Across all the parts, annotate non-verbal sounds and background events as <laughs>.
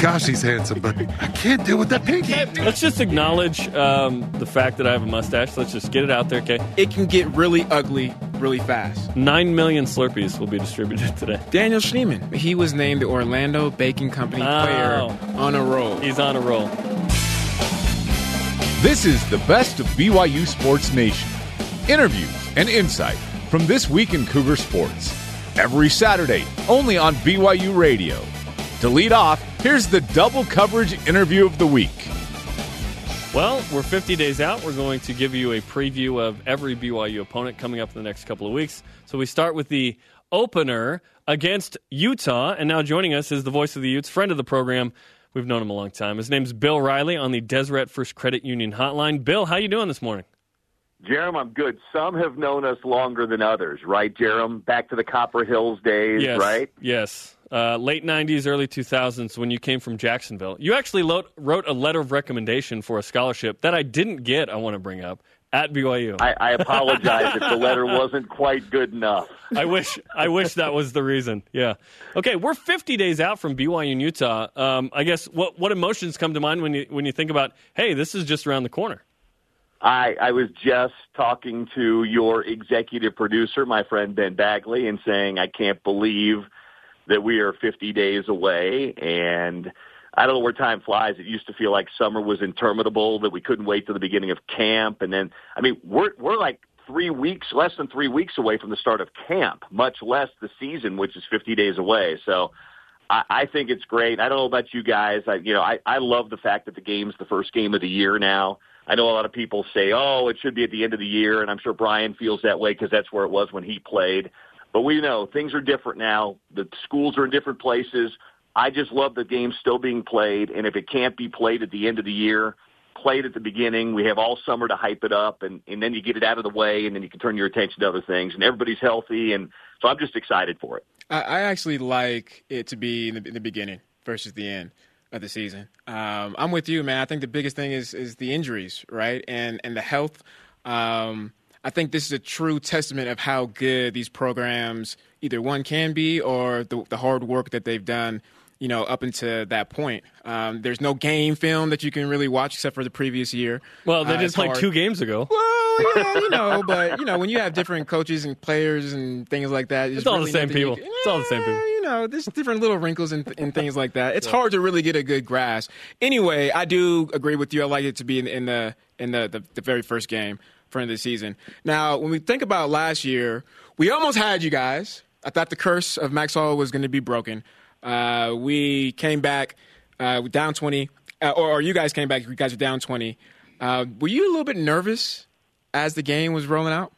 gosh, he's handsome, but I can't deal with that pinky. Let's just acknowledge um, the fact that I have a mustache. Let's just get it out there, okay? It can get really ugly really fast. Nine million Slurpees will be distributed <laughs> today. Daniel Schneeman, he was named the Orlando Baking Company Oh. player on a roll. He's on a roll. This is the best of BYU Sports Nation. Interviews and insight from this week in Cougar Sports. Every Saturday, only on BYU Radio. To lead off, here's the double coverage interview of the week. Well, we're 50 days out. We're going to give you a preview of every BYU opponent coming up in the next couple of weeks. So we start with the opener against Utah. And now joining us is the voice of the Utes, friend of the program. We've known him a long time. His name's Bill Riley on the Deseret First Credit Union Hotline. Bill, how you doing this morning? Jarom, I'm good. Some have known us longer than others, right, Jarom? Back to the Copper Hills days, yes, right? Yes. Uh, late 90s, early 2000s, when you came from Jacksonville. You actually wrote, wrote a letter of recommendation for a scholarship that I didn't get, I want to bring up, at BYU. I, I apologize if the letter wasn't quite good enough. I wish I wish that was the reason. Yeah. Okay, we're 50 days out from BYU and Utah. Um, I guess what what emotions come to mind when you when you think about, hey, this is just around the corner. I, I was just talking to your executive producer, my friend Ben Bagley, and saying I can't believe that we are 50 days away. And I don't know where time flies. It used to feel like summer was interminable, that we couldn't wait till the beginning of camp. And then, I mean, we're we're like three weeks, less than three weeks away from the start of camp, much less the season, which is 50 days away. So. I, I think it's great. I don't know about you guys. I, you know, I, I love the fact that the game's the first game of the year now. I know a lot of people say, "Oh, it should be at the end of the year," and I'm sure Brian feels that way because that's where it was when he played. But we know things are different now. The schools are in different places. I just love the game still being played, and if it can't be played at the end of the year, play it at the beginning. We have all summer to hype it up, and and then you get it out of the way, and then you can turn your attention to other things, and everybody's healthy, and so I'm just excited for it. I, I actually like it to be in the, in the beginning versus the end of the season. Um, I'm with you, man. I think the biggest thing is is the injuries, right, and and the health. Um, I think this is a true testament of how good these programs either one can be or the, the hard work that they've done. You know, up until that point, um, there's no game film that you can really watch except for the previous year. Well, they Uh, just played hard. two games ago. Well, yeah, <laughs> you know, but you know, when you have different coaches and players and things like that, there's It's all the same people. can- It's all the same people. You know, there's different little wrinkles and, and things like that. It's hard to really get a good grasp. Anyway, I do agree with you. I like it to be in, in the in the, the the very first game for end of the season. Now, when we think about last year, we almost had you guys. I thought the curse of Max Hall was going to be broken. Uh, we came back uh, down 20, uh, or, or you guys came back. You guys were down 20. Uh, were you a little bit nervous as the game was rolling out?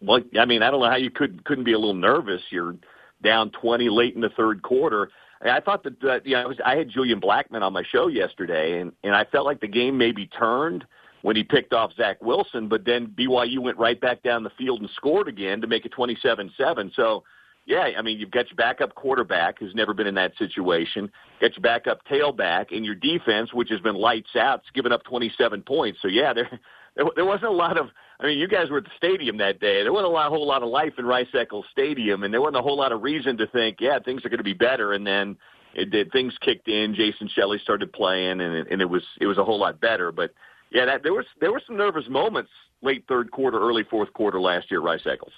Well, I mean, I don't know how you could couldn't be a little nervous. You're down 20 late in the third quarter. I thought that, that you know, I, was, I had Julian Blackmon on my show yesterday, and and I felt like the game maybe turned when he picked off Zach Wilson, but then BYU went right back down the field and scored again to make it 27-7. So, yeah, I mean, you've got your backup quarterback who's never been in that situation, got your backup tailback, and your defense, which has been lights out, has given up 27 points. So, yeah, there <laughs> there, there wasn't a lot of. I mean, you guys were at the stadium that day. There wasn't a lot, whole lot of life in Rice Eccles Stadium, and there wasn't a whole lot of reason to think, yeah, things are going to be better. And then it did. Things kicked in. Jason Shelley started playing, and it, and it was it was a whole lot better. But yeah, that there was there were some nervous moments late third quarter, early fourth quarter last year, Rice Eccles.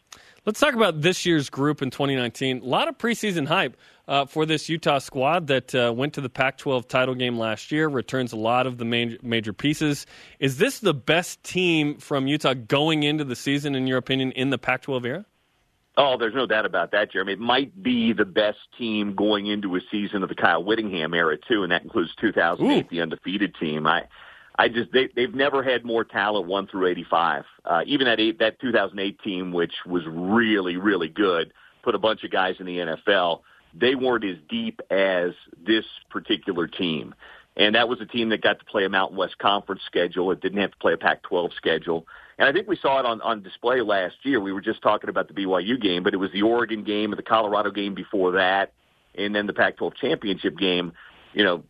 Let's talk about this year's group in 2019. A lot of preseason hype uh, for this Utah squad that uh, went to the Pac 12 title game last year, returns a lot of the major, major pieces. Is this the best team from Utah going into the season, in your opinion, in the Pac 12 era? Oh, there's no doubt about that, Jeremy. It might be the best team going into a season of the Kyle Whittingham era too, and that includes 2008, Ooh. the undefeated team. I, I just they they've never had more talent one through 85. Uh, even that eight that 2008 team, which was really really good, put a bunch of guys in the NFL. They weren't as deep as this particular team. And that was a team that got to play a Mountain West Conference schedule. It didn't have to play a Pac-12 schedule. And I think we saw it on, on display last year. We were just talking about the BYU game, but it was the Oregon game and the Colorado game before that, and then the Pac-12 championship game. You know,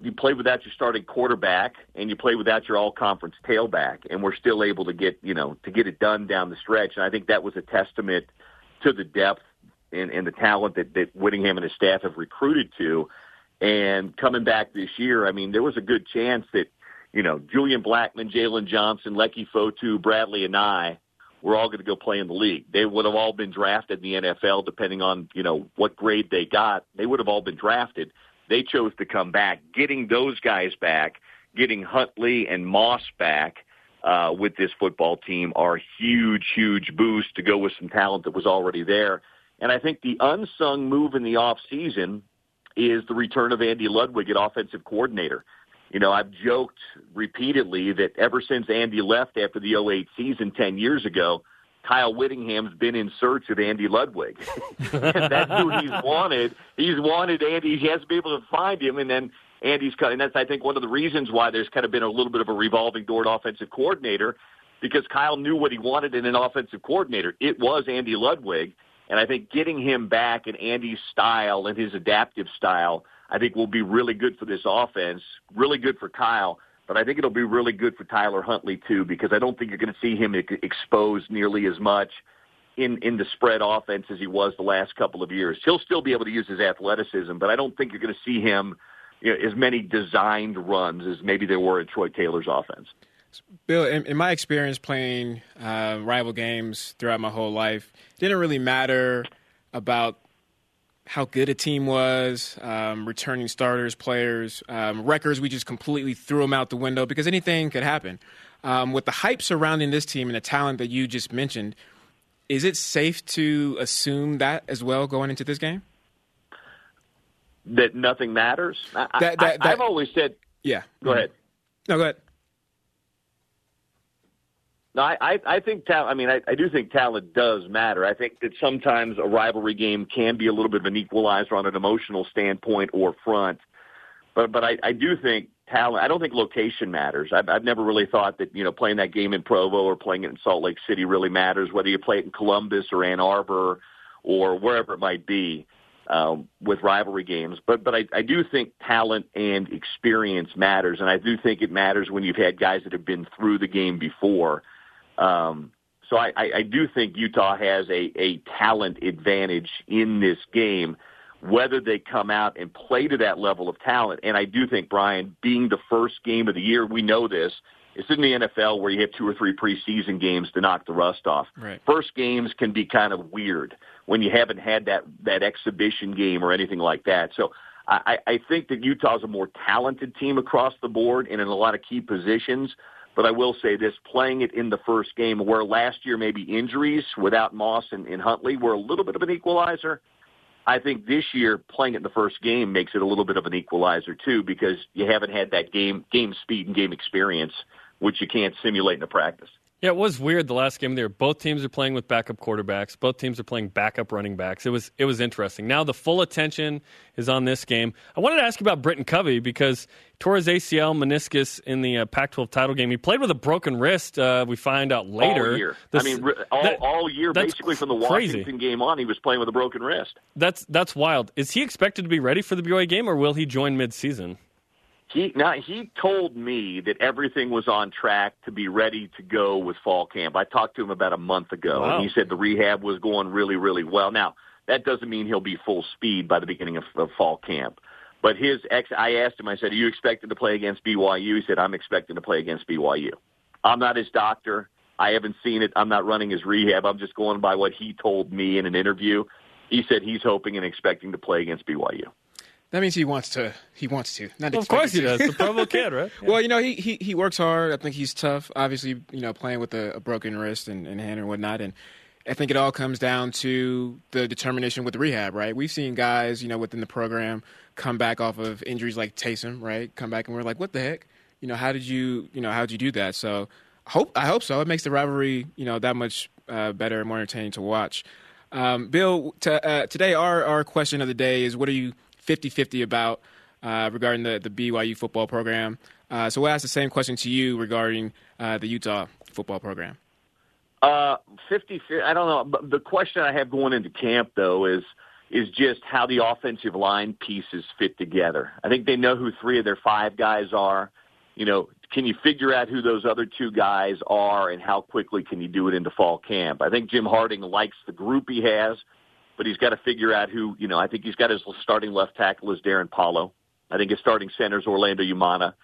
you play without your starting quarterback and you play without your all-conference tailback, and we're still able to get you know to get it done down the stretch. And I think that was a testament to the depth and, and the talent that, that Whittingham and his staff have recruited to. And coming back this year, I mean, there was a good chance that, you know, Julian Blackmon, Jalen Johnson, Leki Fotu, Bradlee Anae were all going to go play in the league. They would have all been drafted in the NFL, depending on, you know, what grade they got. They would have all been drafted. They chose to come back. Getting those guys back, getting Huntley and Moss back uh, with this football team are huge, huge boost to go with some talent that was already there. And I think the unsung move in the off season is the return of Andy Ludwig at offensive coordinator. You know, I've joked repeatedly that ever since Andy left after the 08 season 10 years ago, Kyle Whittingham's been in search of Andy Ludwig. <laughs> and that's who he's <laughs> wanted. He's wanted Andy. He has to be able to find him, and then Andy's cut. And that's, I think, one of the reasons why there's kind of been a little bit of a revolving door at offensive coordinator because Kyle knew what he wanted in an offensive coordinator. It was Andy Ludwig. And I think getting him back in Andy's style and his adaptive style, I think will be really good for this offense, really good for Kyle. But I think it'll be really good for Tyler Huntley too, because I don't think you're going to see him exposed nearly as much in in the spread offense as he was the last couple of years. He'll still be able to use his athleticism, but I don't think you're going to see him you know, as many designed runs as maybe there were in Troy Taylor's offense. Bill, in, in my experience playing uh, rival games throughout my whole life, didn't really matter about how good a team was, um, returning starters, players, um, records. We just completely threw them out the window because anything could happen. Um, with the hype surrounding this team and the talent that you just mentioned, is it safe to assume that as well going into this game? That nothing matters. I, that, that, I, have always said. Yeah. Go ahead. No, go ahead. No, I, I think talent. I mean, I, I do think talent does matter. I think that sometimes a rivalry game can be a little bit of an equalizer on an emotional standpoint or front. But but I, I do think talent. I don't think location matters. I've, I've never really thought that you know playing that game in Provo or playing it in Salt Lake City really matters. Whether you play it in Columbus or Ann Arbor or wherever it might be um, with rivalry games. But but I, I do think talent and experience matters, and I do think it matters when you've had guys that have been through the game before. Um, so I, I, I do think Utah has a, a talent advantage in this game, whether they come out and play to that level of talent. And I do think, Brian, being the first game of the year, we know this. It's in the NFL where you have two or three preseason games to knock the rust off. Right. First games can be kind of weird when you haven't had that that exhibition game or anything like that. So I, I think that Utah's a more talented team across the board and in a lot of key positions. But I will say this, playing it in the first game where last year maybe injuries without Moss and, and Huntley were a little bit of an equalizer. I think this year playing it in the first game makes it a little bit of an equalizer too because you haven't had that game game speed and game experience which you can't simulate in a practice. Yeah, it was weird the last game there. Both teams are playing with backup quarterbacks. Both teams are playing backup running backs. It was it was interesting. Now the full attention is on this game. I wanted to ask you about Britton Covey because tore his ACL meniscus in the uh, Pac-12 title game. He played with a broken wrist. Uh, we find out later. All year. This, I mean, all, that, all year, basically from the Washington crazy. game on, he was playing with a broken wrist. That's that's wild. Is he expected to be ready for the BYU game, or will he join mid-season? He now he told me that everything was on track to be ready to go with fall camp. I talked to him about a month ago, wow. and he said the rehab was going really, really well. Now that doesn't mean he'll be full speed by the beginning of, of fall camp. But his ex, I asked him. I said, "Are you expected to play against BYU?" He said, "I'm expecting to play against BYU." I'm not his doctor. I haven't seen it. I'm not running his rehab. I'm just going by what he told me in an interview. He said he's hoping and expecting to play against BYU. That means he wants to. He wants to. Not well, of course he does. The <laughs> Provo kid, right? Yeah. Well, you know, he, he he works hard. I think he's tough. Obviously, you know, playing with a, a broken wrist and, and, hand and whatnot. And I think it all comes down to the determination with the rehab, right? We've seen guys, you know, within the program come back off of injuries like Taysom, right? Come back and we're like, what the heck? You know, how did you, you know, how did you do that? So, hope I hope so. It makes the rivalry, you know, that much uh, better and more entertaining to watch. Um, Bill, uh, today our our question of the day is, what are you 50-50 about uh, regarding the, the BYU football program. Uh, so we'll ask the same question to you regarding uh, the Utah football program. Uh, 50, I don't know. But the question I have going into camp, though, is is just how the offensive line pieces fit together. I think they know who three of their five guys are. You know, can you figure out who those other two guys are and how quickly can you do it into fall camp? I think Jim Harding likes the group he has but he's got to figure out who, you know, I think he's got his starting left tackle is Darrin Paulo. I think his starting center is Orlando Umana.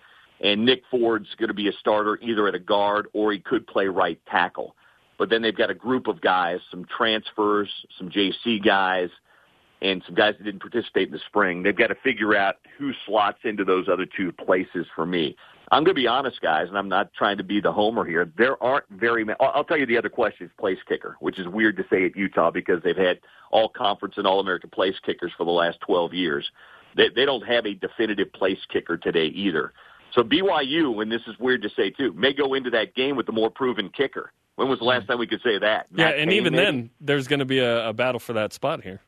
And Nick Ford's going to be a starter either at a guard or he could play right tackle. But then they've got a group of guys, some transfers, some JC guys, and some guys that didn't participate in the spring. They've got to figure out who slots into those other two places for me. I'm going to be honest, guys, and I'm not trying to be the homer here. There aren't very many. I'll tell you the other question is place kicker, which is weird to say at Utah because they've had all conference and all American place kickers for the last 12 years. They, they don't have a definitive place kicker today either. So BYU, and this is weird to say too, may go into that game with the more proven kicker. When was the last time we could say that? Yeah, Matt and Payne, even maybe? then, there's going to be a, a battle for that spot here.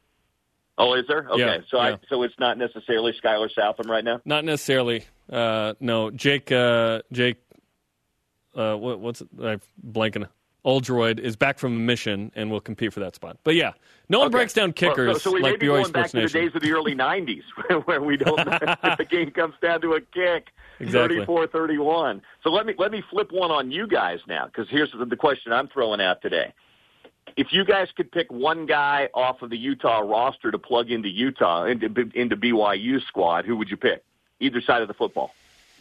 Oh, is there? Okay, Yeah, so yeah. I so it's not necessarily Skylar Southam right now. Not necessarily. Uh, no, Jake. Uh, Jake. Uh, what, what's it? I'm blanking. Oldroyd is back from a mission and will compete for that spot. But yeah, no one Okay. breaks down kickers Well, so, so we like may be BYU going back to the days of the early '90s, <laughs> where we don't <laughs> if the game comes down to a kick, <laughs> Exactly. 34-31. So let me let me flip one on you guys now, because here's the, the question I'm throwing out today. If you guys could pick one guy off of the Utah roster to plug into Utah into into BYU squad, who would you pick? Either side of the football.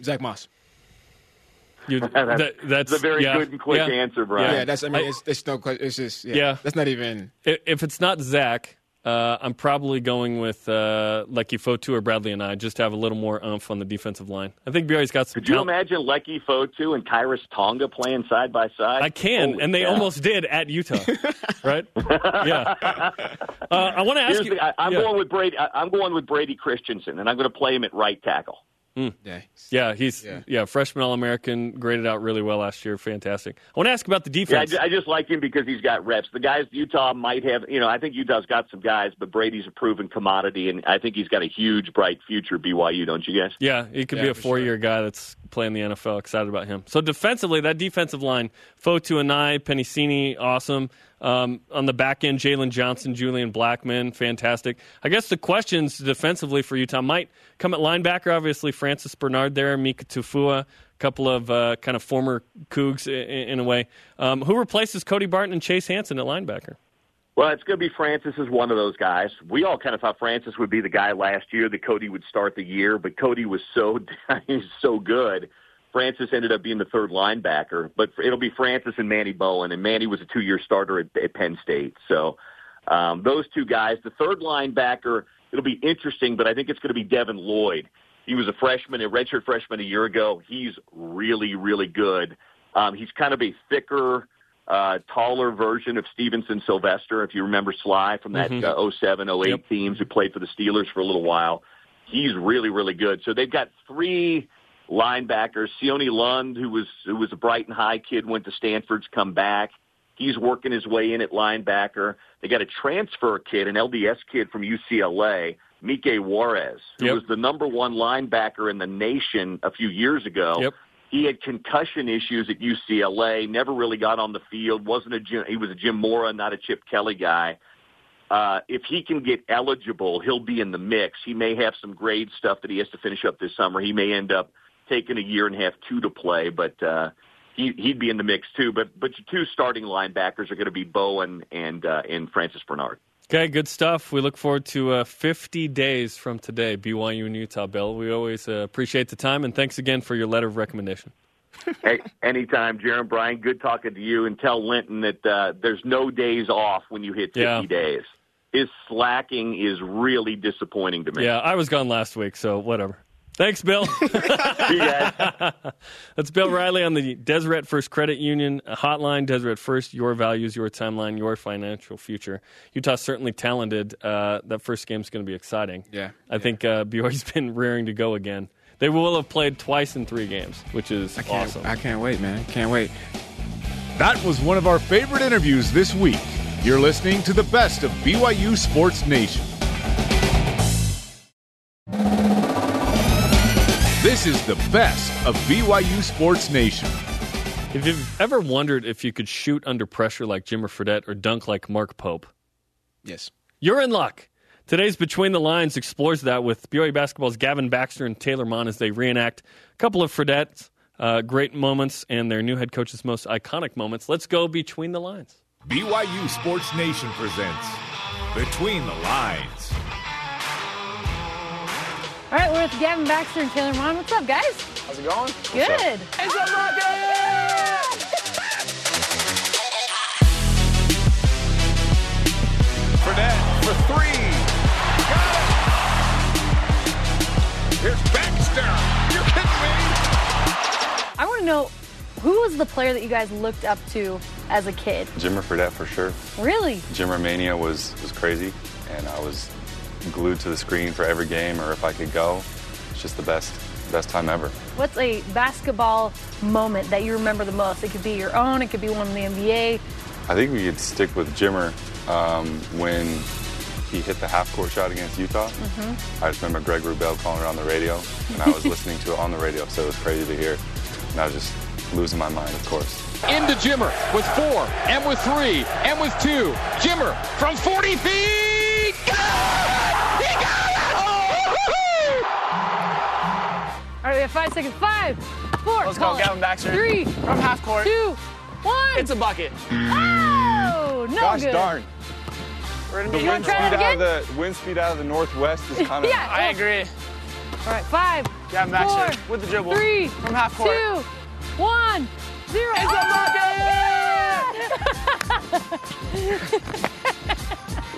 Zach Moss. <laughs> That's, that- that's a very yeah, good and quick yeah. answer, Brian. Yeah, that's. I mean, I- it's, it's no. que- It's just. Yeah, Yeah. That's not even. If it's not Zach, uh, I'm probably going with uh, Leki Fotu or Bradlee Anae, just to have a little more oomph on the defensive line. I think BYU's got some Could you talent. imagine Leki Fotu and Khyiris Tonga playing side by side? I can, Holy and they cow. almost did at Utah, <laughs> right? Yeah. Uh, I want to ask Here's you. the, I, I'm yeah. going with Brady. I, I'm going with Brady Christensen, and I'm going to play him at right tackle. Mm. Yeah. Yeah, he's yeah, Yeah. freshman All American, graded out really well last year. Fantastic. I want to ask about the Yeah, I, defense. I just like him because he's got reps. The guys Utah might have, you know, I think Utah's got some guys, but Brady's a proven commodity, and I think he's got a huge, bright future BYU. Don't you guess? yeah, he could be a four-year guy that's playing the NFL. Excited about him. So defensively, that defensive line: Fotu and I, Penisini, awesome. Um, on the back end, Jalen Johnson, Julian Blackmon, fantastic. I guess the questions defensively for Utah might come at linebacker. Obviously, Francis Bernard there, Mika Tafua, a couple of uh, kind of former Cougs in, in a way. Um, who replaces Cody Barton and Chase Hansen at linebacker? Well, it's going to be Francis is one of those guys. We all kind of thought Francis would be the guy last year that Cody would start the year, but Cody was so <laughs> he's so good. Francis ended up being the third linebacker, but it'll be Francis and Manny Bowen, and Manny was a two-year starter at, at Penn State. So um, those two guys. The third linebacker, it'll be interesting, but I think it's going to be Devin Lloyd. He was a freshman, a redshirt freshman a year ago. He's really, really good. Um, he's kind of a thicker, uh, taller version of Stevenson Sylvester. If you remember Sly from that Mhm. uh, 07, 08 Yep. teams who played for the Steelers for a little while. He's really, really good. So they've got three linebackers. Sione Lund, who was who was a Brighton High kid, went to Stanford's come back. He's working his way in at linebacker. They got a transfer kid, an LDS kid from UCLA, Mique Juarez, who Yep. was the number one linebacker in the nation a few years ago. Yep. He had concussion issues at UCLA. Never really got on the field. wasn't a Jim, he was a Jim Mora, not a Chip Kelly guy. Uh, if he can get eligible, he'll be in the mix. He may have some grade stuff that he has to finish up this summer. He may end up taking a year and a half, two to play, but uh, he, he'd be in the mix too. But but your two starting linebackers are going to be Bowen and uh, and Francis Bernard. Okay, good stuff. We look forward to uh, 50 days from today, BYU and Utah, Bill. We always uh, appreciate the time, and thanks again for your letter of recommendation. <laughs> hey, anytime, Jaron Bryan. Good talking to you, and tell Linton that uh, there's no days off when you hit 50 Yeah. days. His slacking is really disappointing to me. Yeah, I was gone last week, so whatever. Thanks, Bill. <laughs> See you guys. <laughs> That's Bill Riley on the Deseret First Credit Union hotline. Deseret First, your values, your timeline, your financial future. Utah's certainly talented. Uh, that first game's going to be exciting. Yeah, I think uh, BYU's <laughs> been rearing to go again. They will have played twice in three games, which is I awesome. I can't wait, man. Can't wait. That was one of our favorite interviews this week. You're listening to the best of BYU Sports Nation. This is the best of BYU Sports Nation. If you've ever wondered if you could shoot under pressure like Jimmer Fredette or dunk like Mark Pope, Yes. You're in luck. Today's Between the Lines explores that with BYU basketball's Gavin Baxter and Taylor Maughan as they reenact a couple of Fredette's uh, great moments and their new head coach's most iconic moments. Let's go Between the Lines. BYU Sports Nation presents Between the Lines. All right, we're with Gavin Baxter and Taylor Maughan. What's up, guys? How's it going? Good. It's a rocket! Fredette for three. Got it. Here's Baxter. You kidding me? I want to know who was the player that you guys looked up to as a kid? Jimmer Fredette for sure. Really? Jimmer Mania was, was crazy, and I was glued to the screen for every game, or if I could go, it's just the best best time ever. What's a basketball moment that you remember the most? It could be your own, it could be one in the NBA. I think we could stick with Jimmer um, when he hit the half court shot against Utah. I just remember Greg Wrubell calling it on the radio, and I was <laughs> listening to it on the radio, so it was crazy to hear. And I was just losing my mind, of course. Into Jimmer with four, and with three, and with two. Jimmer from 40 feet. All right, we have five seconds. Five, four, Let's go, call it. Gavin Baxter. Three, From half court. two, one. It's a bucket. oh, no Gosh good. darn! We're gonna The be You wind speed that out of the wind speed out of the northwest is <laughs> kind of. Yeah. I agree. All right, five, Gavin Baxter four, with the dribble. three, From half court. two, one, zero. It's a oh, bucket. <laughs>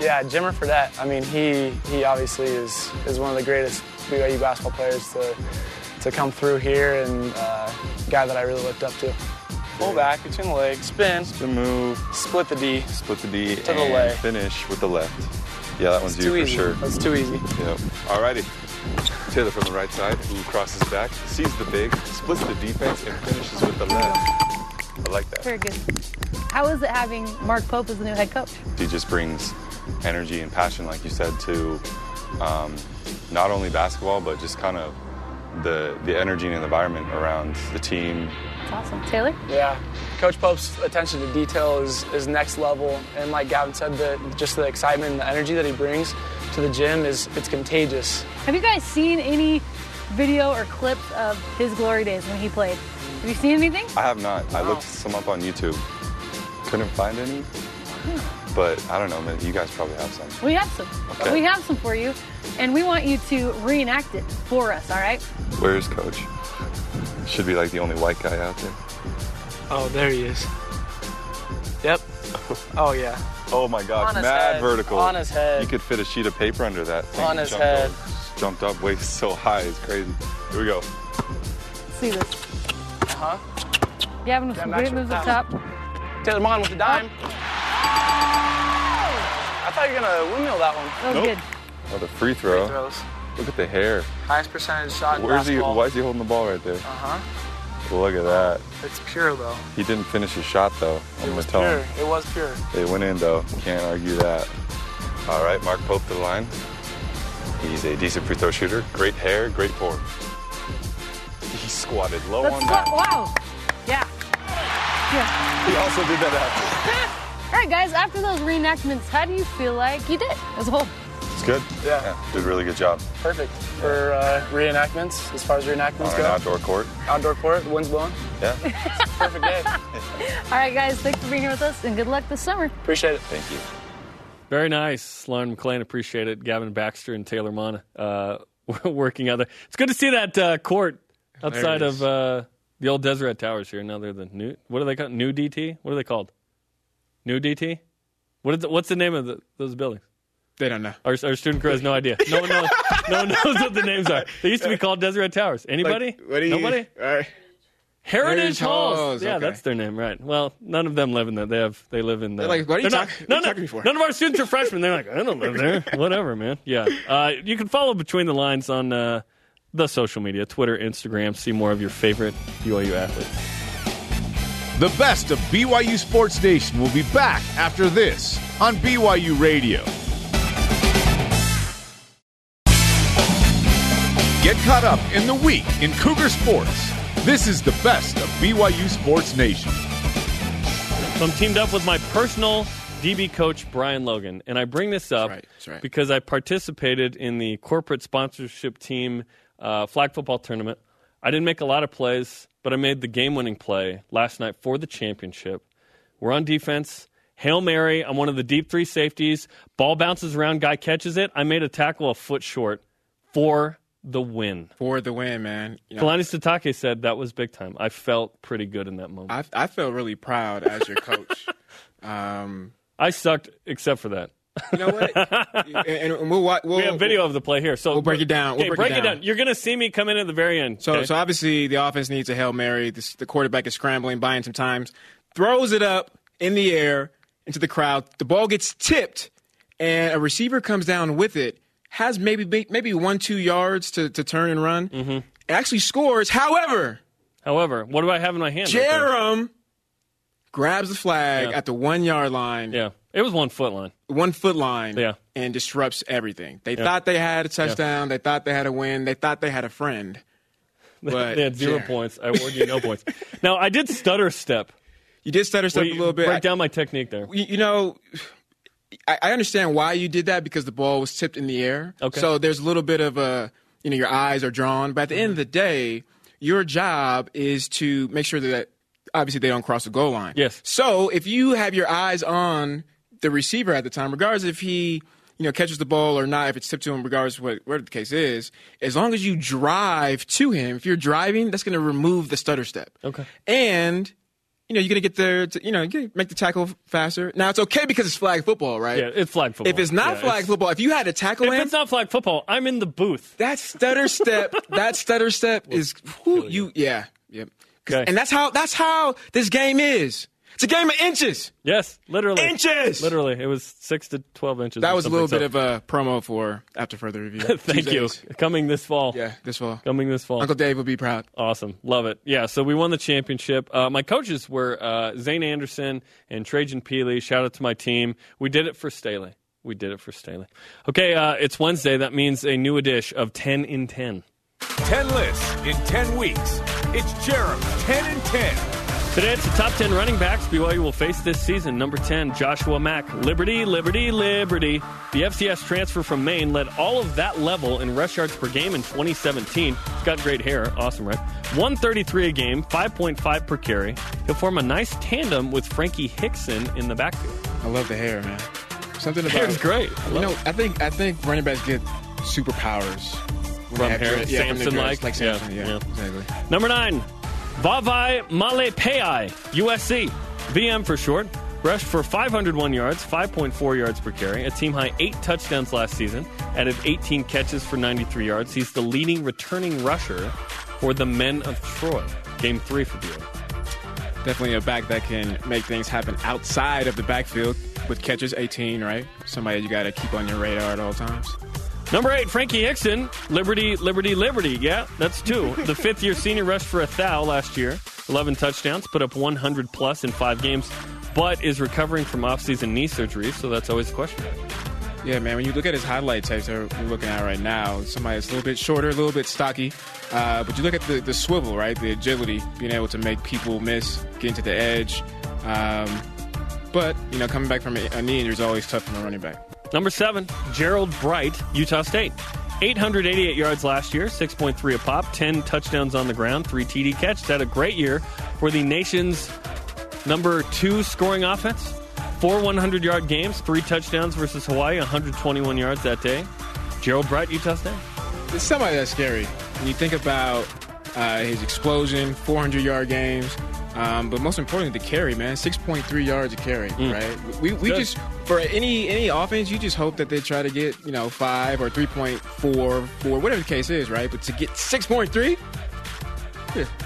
Yeah, Jimmer Fredette. I mean, he he obviously is is one of the greatest BYU basketball players to to come through here, and uh, guy that I really looked up to. Pull back between the legs, spin, The move, split the D. split the D, To the and lay. finish with the left. Yeah, that one's It's you too for easy. sure. That's too easy. Yep. Alrighty. Taylor from the right side, who crosses back, sees the big, splits the defense, and finishes with the left. I like that. Very good. How is it having Mark Pope as the new head coach? He just brings energy and passion, like you said, to um, not only basketball, but just kind of the the energy and environment around the team. It's awesome. Taylor? Yeah, Coach Pope's attention to detail is, is next level, and like Gavin said, the just the excitement and the energy that he brings to the gym is it's contagious. Have you guys seen any video or clips of his glory days when he played? Have you seen anything? I have not. I looked some up on YouTube. Couldn't find any, hmm. But I don't know. Man, you guys probably have some. We have some. Okay. We have some for you, and we want you to reenact it for us, all right? Where's Coach? Should be like the only white guy out there. Oh, there he is. Yep. Oh yeah. Oh my gosh, On his mad head. vertical. On his head. You could fit a sheet of paper under that. Thing. On his jumped head. Up, jumped up way so high, it's crazy. Here we go. Let's see this. Uh huh. Gavin with Yeah, some match great with moves up top. Taylor Maughan with the dime. I thought you were gonna windmill that one. That was Nope. good. Oh, the free throw. Free throws. Look at the hair. Highest percentage shot Where's he? Why is he holding the ball right there? Uh huh. Look at that. It's pure though. He didn't finish his shot though. I'm It gonna was tell pure. him. It was pure. They went in though. Can't argue that. All right, Mark Pope to the line. He's a decent free throw shooter. Great hair, great form. He squatted low That's on that. wow. Yeah. Yeah. He also did that after. <laughs> All right, guys, after those reenactments, how do you feel like you did as a whole? It's good. Yeah. Did a really good job. Perfect for uh, reenactments. As far as reenactments On go, outdoor court. outdoor court, the wind's blowing. Yeah. <laughs> Perfect day. <laughs> All right, guys, thanks for being here with us, and good luck this summer. Appreciate it. Thank you. Very nice. Lauren McLean, appreciate it. Gavin Baxter and Taylor Maughan uh, working out there. It's good to see that uh, court outside of uh, the old Deseret Towers here. Now they're the new, what are they called? New DT? What are they called? New DT? What is the, what's the name of the, those buildings? They don't know. Our, our student crew has no idea. No one knows. no one knows what the names are. They used to be called Deseret Towers. Anybody? Like, what do you, Nobody? All right. Heritage, Heritage Halls. Halls, Yeah, okay. that's their name, right? Well, none of them live in there. They have. They live in. The, They're like, what are you they're not- talking- what are none, you of- talking for? none of our students are freshmen. They're like, I don't live there. <laughs> Whatever, man. Yeah. Uh, you can follow between the lines on uh, the social media, Twitter, Instagram. See more of your favorite BYU athletes. The best of BYU Sports Nation will be back after this on BYU Radio. Get caught up in the week in Cougar Sports. This is the best of BYU Sports Nation. So I'm teamed up with my personal DB coach, Brian Logan. And I bring this up right, that's right. because I participated in the corporate sponsorship team uh, flag football tournament. I didn't make a lot of plays, but I made the game winning play last night for the championship. We're on defense. Hail Mary. I'm one of the deep three safeties. Ball bounces around, guy catches it. I made a tackle a foot short for the win. for the win, man. You know, Kalani Sitake said that was big time. I felt pretty good in that moment. I, I I felt really proud as your coach. <laughs> um, I sucked except for that. You know what? <laughs> and, and we'll, wa- we'll We have video of the play here. So We'll break it down. We'll Okay, break it break down. You're going to see me come in at the very end. So, okay? so obviously the offense needs a hail mary. This, the quarterback is scrambling, buying some times, throws it up in the air into the crowd. The ball gets tipped, and a receiver comes down with it. Has maybe maybe one two yards to, to turn and run. Mm-hmm. Actually scores. However, However, what do I have in my hand? right? Jarom grabs the flag Yeah. at the one yard line, Yeah, it was one foot line. one foot line, Yeah. and disrupts everything. They thought they had a touchdown. They thought they had a win. They thought they had a friend. <laughs> But they had zero Jarom- points. I award you no <laughs> points. Now I did stutter step. You did stutter step Will a little bit. Break I- down my technique there. you, know, I, I understand why you did that because the ball was tipped in the air. Okay. So there's a little bit of a, you know, your eyes are drawn. But at the end of mm-hmm. the day, your job is to make sure that obviously they don't cross the goal line. Yes. So if you have your eyes on the receiver at the time, regardless if he, you know, catches the ball or not, if it's tipped to him, regardless of what, what the case is, as long as you drive to him, if you're driving, that's going to remove the stutter step. Okay. And you know, you're gonna get there. To, you know, you make the tackle faster. Now it's okay because it's flag football, right? Yeah, it's flag football. If it's not Yeah, flag it's- football, if you had to tackle If it's not flag football, I'm in the booth. that stutter step, <laughs> that stutter step is you. Yeah, yep. Okay. And that's how that's how this game is. It's a game of inches. Yes, literally. Inches! Literally, it was six to twelve inches. That was a little something, bit of a promo for after further review. so- <laughs> Thank you. Coming this fall. Yeah, this fall. Coming this fall. Uncle Dave will be proud. Awesome. Love it. Yeah, so we won the championship. Uh, my coaches were uh, Zane Anderson and Trajan Peely. Shout out to my team. We did it for Staley. We did it for Staley. Okay, uh, it's Wednesday. That means a new edition of 10 in 10. 10 lists in 10 weeks. It's Jarom 10 and 10. Today it's the top 10 running backs BYU will face this season. Number 10, Joshua Mack. Liberty, Liberty, Liberty. The FCS transfer from Maine led all of that level in rush yards per game in 2017. He's got great hair. Awesome, right? 133 a game, 5.5 per carry. He'll form a nice tandem with Frankie Hickson in the backfield. I love the hair, man. Something about Hair's great. I You know, it. I think I think running backs get superpowers From they have hair, dread- yeah, Samson-like? dreads, like Yeah, Samson. Yeah, yeah. exactly. Number nine, Vavai Malepeai, USC. VM for short. Rushed for 501 yards, 5.4 yards per carry, a team high eight touchdowns last season, added 18 catches for 93 yards. He's the leading returning rusher for the men of Troy. Game three for BYU. Definitely a back that can make things happen outside of the backfield with catches 18, right? Somebody you got to keep on your radar at all times. Number eight, Frankie Hickson. Liberty, Liberty, Liberty. Yeah, that's two. <laughs> The fifth year senior rushed for a thou last year. 11 touchdowns, put up 100 plus in five games, but is recovering from offseason knee surgery, so that's always a question. Yeah, man. When you look at his highlight tapes that we're looking at right now, somebody that's a little bit shorter, a little bit stocky, uh, but you look at the, the swivel, right? The agility, being able to make people miss, getting to the edge. Um, but you know, coming back from a, a knee injury is always tough from a running back. Number seven, Gerold Bright, Utah State. 888 yards last year, 6.3 a pop, 10 touchdowns on the ground, 3 TD catches. Had a great year for the nation's number two scoring offense. Four 100 yard games, three touchdowns versus Hawaii, 121 yards that day. Gerold Bright, Utah State. It's somebody that's scary when you think about uh, his explosion, 400 yard games. Um, but most importantly, the carry, man, 6.3 yards a carry, right? We, we Good. just for any any offense, you just hope that they try to get you know five or 3.4, four, whatever the case is, right? But to get 6.3,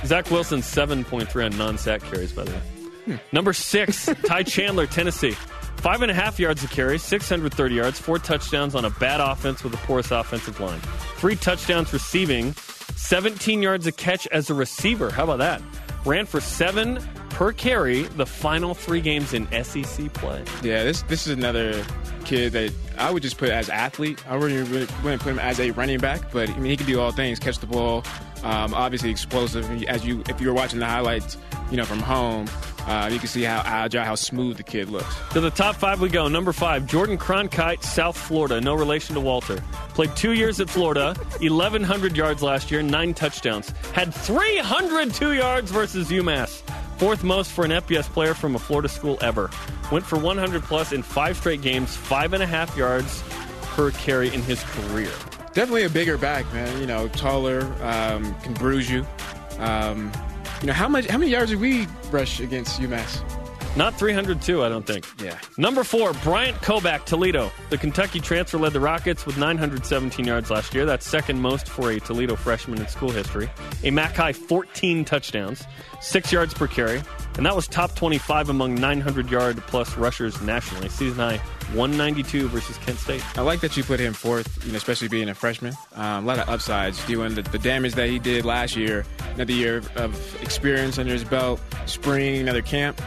Zach Wilson, 7.3 on non sack carries, by the way. Number six, <laughs> Ty Chandler, Tennessee. Five and a half yards a carry, 630 yards, four touchdowns on a bad offense with a porous offensive line. Three touchdowns receiving, 17 yards a catch as a receiver. How about that? Ran for seven per carry the final three games in SEC play. yeah, this this is another kid that I would just put as athlete. I wouldn't really wouldn't put him as a running back, but I mean he can do all things: catch the ball, um, obviously explosive. As you if you were watching the highlights, you know from home, uh, you can see how agile, how smooth the kid looks. To the top five we go. Number five, Jordan Cronkrite, South Florida. No relation to Walter. Played two years at Florida, 1,100 yards last year, nine touchdowns. Had 302 yards versus UMass. Fourth most for an FBS player from a Florida school ever. Went for 100 plus in five straight games, five and a half yards per carry in his career. Definitely a bigger back, man. You know, taller, um, can bruise you. Um, you know, how much? How many yards did we rush against UMass? Not 302, I don't think. Yeah. Number four, Bryant Koback, Toledo. The Kentucky transfer led the Rockets with 917 yards last year. That's second most for a Toledo freshman in school history. A MAC high 14 touchdowns, six yards per carry, and that was top 25 among 900 yard plus rushers nationally. Season high 192 versus Kent State. I like that you put him fourth, you know, especially being a freshman. Um, a lot of upsides, doing the, the damage that he did last year. Another year of experience under his belt. Spring, another camp.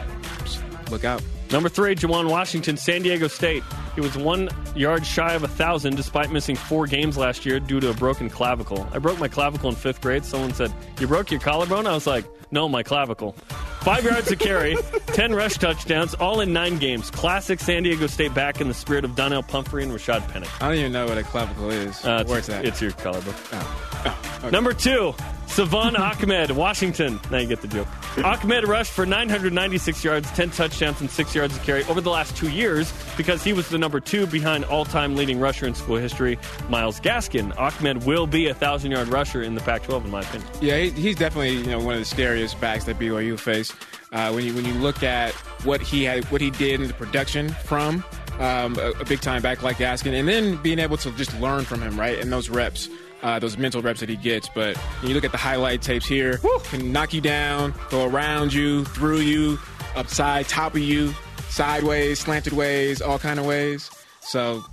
Look out. Number three, Juwan Washington, San Diego State. He was one yard shy of a thousand despite missing four games last year due to a broken clavicle. I broke my clavicle in fifth grade. Someone said, You broke your collarbone? I was like, No, my clavicle. Five yards to carry, <laughs> 10 rush touchdowns, all in nine games. Classic San Diego State back in the spirit of Donnell Pumphrey and Rashaad Penny. I don't even know what a clavicle is. Uh, it's, Where's that? It's your collarbone. Oh. Oh, okay. Number two, Salvon Ahmed, Washington. Now you get the joke. Ahmed rushed for 996 yards, 10 touchdowns, and 6 yards to carry over the last two years because he was the number two behind all time leading rusher in school history, Myles Gaskin. Ahmed will be a 1,000 yard rusher in the Pac 12, in my opinion. Yeah, he, he's definitely you know one of the scariest backs that BYU face. Uh, when you when you look at what he had, what he did in the production from um, a, a big time back like Gaskin, and then being able to just learn from him, right, and those reps. Uh, those mental reps that he gets, but when you look at the highlight tapes here, can knock you down, go around you, through you, upside, top of you, sideways, slanted ways, all kind of ways. So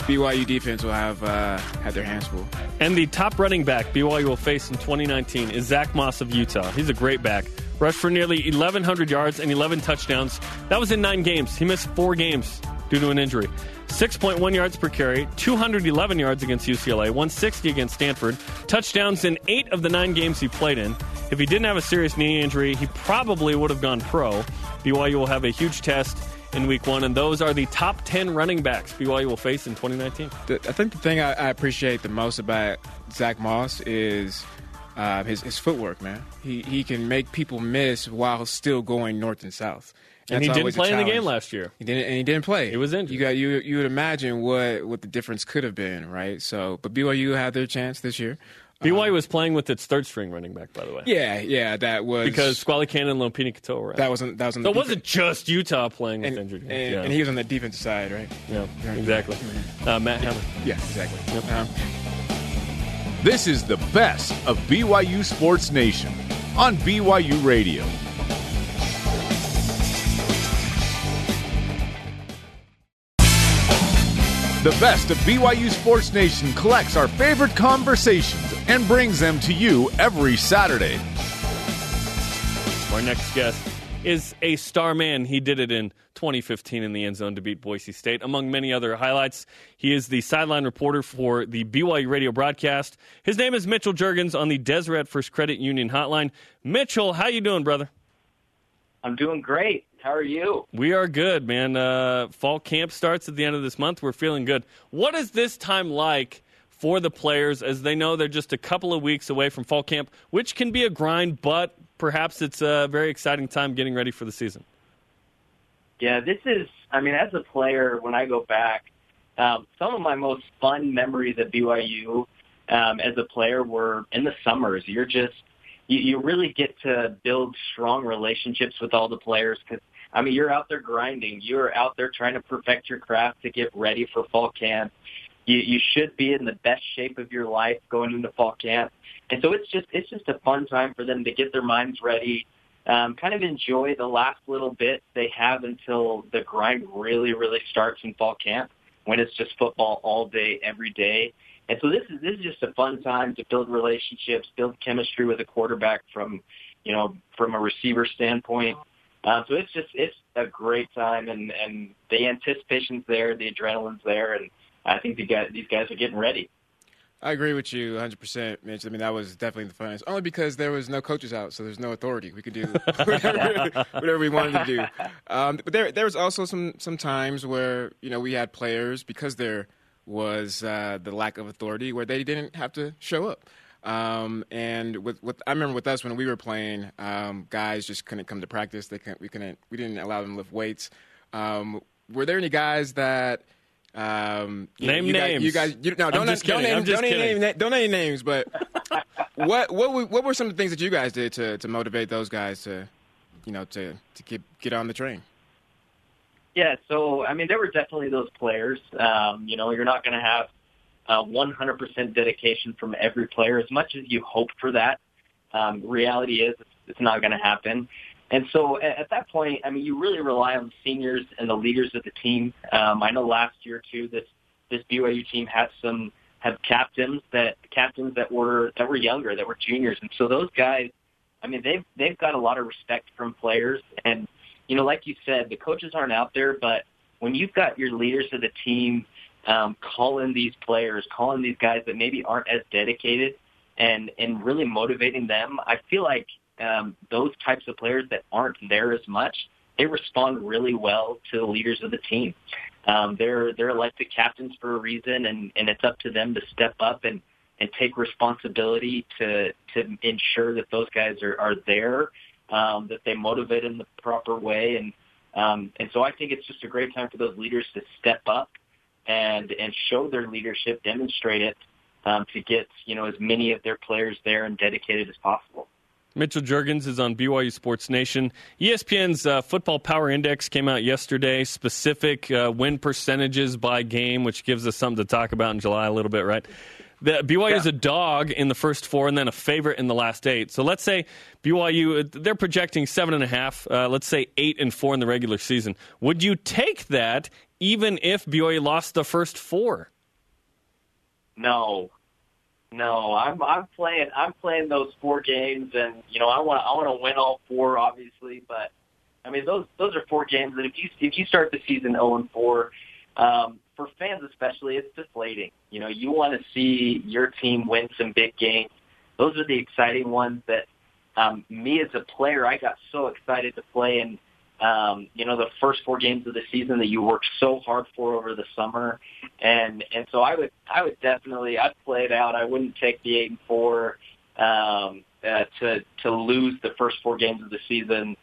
BYU defense will have uh, had their hands full. And the top running back BYU will face in 2019 is Zach Moss of Utah. He's a great back. Rushed for nearly 1,100 yards and 11 touchdowns. That was in nine games. He missed four games due to an injury. 6.1 yards per carry, 211 yards against UCLA, 160 against Stanford, touchdowns in eight of the nine games he played in. If he didn't have a serious knee injury, he probably would have gone pro. BYU will have a huge test in week one, and those are the top 10 running backs BYU will face in 2019. I think the thing I, appreciate the most about Zach Moss is uh, his, his footwork, man. He, he can make people miss while still going north and south. And he didn't play in the game last year. He didn't, and he didn't play. He was injured. You got you. You would imagine what what the difference could have been, right? So, but BYU had their chance this year. BYU was playing with its third string running back, by the way. Yeah, yeah, that was Because Squally Canada and Lopini Katoa were out. that wasn't that was on so the it wasn't just Utah playing with and, injured and, yeah. and he was on the defensive side, right? yeah, exactly. Uh, Matt Hammer. Yeah, exactly. Um, This is the best of BYU Sports Nation on BYU Radio. The best of BYU Sports Nation collects our favorite conversations and brings them to you every Saturday. Our next guest is a star man. He did it in 2015 in the end zone to beat Boise State, among many other highlights. He is the sideline reporter for the BYU radio broadcast. His name is Mitchell Juergens on the Deseret First Credit Union hotline. Mitchell, how you doing, brother? I'm doing great. How are you? We are good, man. Uh, fall camp starts at the end of this month. We're feeling good. What is this time like for the players as they know they're just a couple of weeks away from fall camp, which can be a grind, but perhaps it's a very exciting time getting ready for the season? Yeah, this is, I mean, as a player, when I go back, um, some of my most fun memories at BYU um, as a player were in the summers. You're just, you, you really get to build strong relationships with all the players because, I mean, you're out there grinding. You're out there trying to perfect your craft to get ready for fall camp. You, you should be in the best shape of your life going into fall camp. And so it's just, it's just a fun time for them to get their minds ready, um, kind of enjoy the last little bit they have until the grind really, really starts in fall camp when it's just football all day, every day. And so this is this is just a fun time to build relationships, build chemistry with a quarterback from, you know, from a receiver standpoint. Uh, so it's just it's a great time, and and the anticipation's there, the adrenaline's there, and I think the guys these guys are getting ready. I agree with you 100%, Mitch. I mean, that was definitely the funnest. Only because there was no coaches out, so there's no authority. We could do <laughs> whatever, <laughs> whatever we wanted to do. Um, but there, there was also some some times where you know we had players because there was uh, the lack of authority where they didn't have to show up. Um, and with, with I remember with us when we were playing, um, guys just couldn't come to practice. They couldn't, we couldn't we didn't allow them to lift weights. Um, were there any guys that Um, you Name you names. Guys, you guys, you, no, I'm don't, just don't kidding. name, I'm just don't kidding. name, don't name names. But <laughs> what what were- what were some of the things that you guys did to to motivate those guys to, you know, to to get get on the train? Yeah, so I mean, there were definitely those players. Um, you know, you're not going to have uh, 100% dedication from every player as much as you hope for that. Um, reality is it's, not going to happen. And so at, at that point, I mean, you really rely on the seniors and the leaders of the team. Um, I know last year too, this this BYU team had some have captains that captains that were that were younger, that were juniors, and so those guys, I mean, they've they've got a lot of respect from players, and you know, like you said, the coaches aren't out there, but when you've got your leaders of the team um, calling these players, calling these guys that maybe aren't as dedicated, and and really motivating them, I feel like um, those types of players that aren't there as much, they respond really well to the leaders of the team. Um, they're they're elected captains for a reason, and and it's up to them to step up and and take responsibility to to ensure that those guys are are there, um, that they motivate in the proper way, and um, and so I think it's just a great time for those leaders to step up and and show their leadership, demonstrate it, um, to get you know as many of their players there and dedicated as possible. Mitchell Juergens is on BYU Sports Nation. ESPN's uh, Football Power Index came out yesterday, specific uh, win percentages by game, which gives us something to talk about in July a little bit, right? The, BYU is a dog in the first four and then a favorite in the last eight. So let's say BYU, they're projecting seven and a half, uh, let's say eight and four in the regular season. Would you take that even if BYU lost the first four? No, no, I'm I'm playing I'm playing those four games, and you know I want I want to win all four, obviously. But I mean those those are four games that if you if you start the season 0 and four, um, for fans especially, it's deflating. You know you want to see your team win some big games. Those are the exciting ones that um, me as a player I got so excited to play in. Um, you know the first four games of the season that you worked so hard for over the summer, and and so I would I would definitely I'd play it out. I wouldn't take the eight and four um, uh, to to lose the first four games of the season.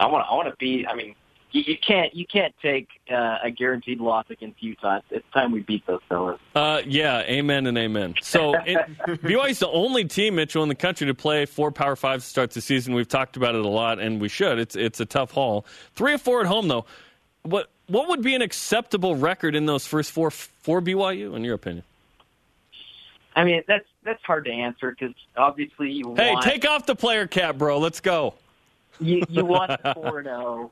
I want I want to be. I mean, you, you can't you can't take uh, a guaranteed loss against Utah. It's, time we beat those fellas. Uh, yeah, amen and amen. So it, <laughs> is the only team, Mitchell, in the country to play four Power Fives to start the season. We've talked about it a lot, and we should. It's it's a tough haul. Three or four at home, though. What what would be an acceptable record in those first four for BYU, in your opinion? I mean, that's that's hard to answer because obviously you Hey, want take off the player cap, bro. Let's go. you, you want <laughs> four zero,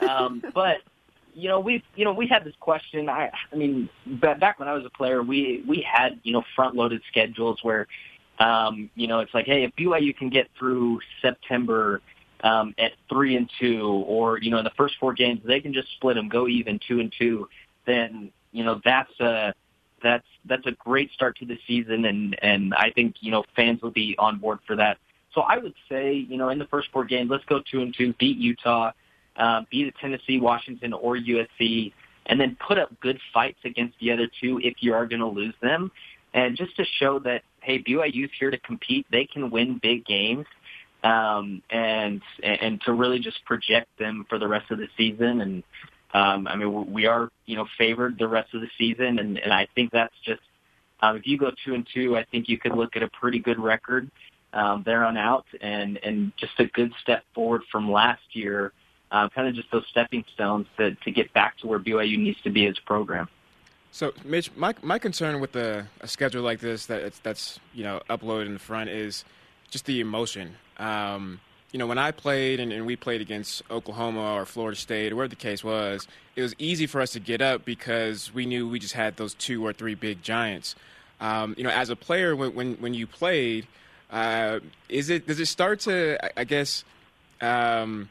um, but you know we you know we had this question. I I mean ba- back when I was a player, we we had you know front loaded schedules where um, you know it's like hey if BYU can get through September um, at three and two, or you know in the first four games they can just split them, go even two and two, then you know that's a that's that's a great start to the season, and and I think you know fans will be on board for that. So I would say, you know, in the first four games, let's go two and two, beat Utah, uh, beat Tennessee, Washington, or USC, and then put up good fights against the other two if you are going to lose them, and just to show that hey, BYU's here to compete, they can win big games, um, and and to really just project them for the rest of the season. And um, I mean, we are you know favored the rest of the season, and and I think that's just um, if you go two and two, I think you could look at a pretty good record um, there on out, and and just a good step forward from last year. Uh, kind of just those stepping stones to to get back to where BYU needs to be as a program. So, Mitch, my my concern with a, a schedule like this that that's you know uploaded in the front is just the emotion. Um, you know, when I played and, and we played against Oklahoma or Florida State or whatever the case was, it was easy for us to get up because we knew we just had those two or three big giants. Um, you know, as a player, when when, when you played, uh, is it does it start to I, I guess um,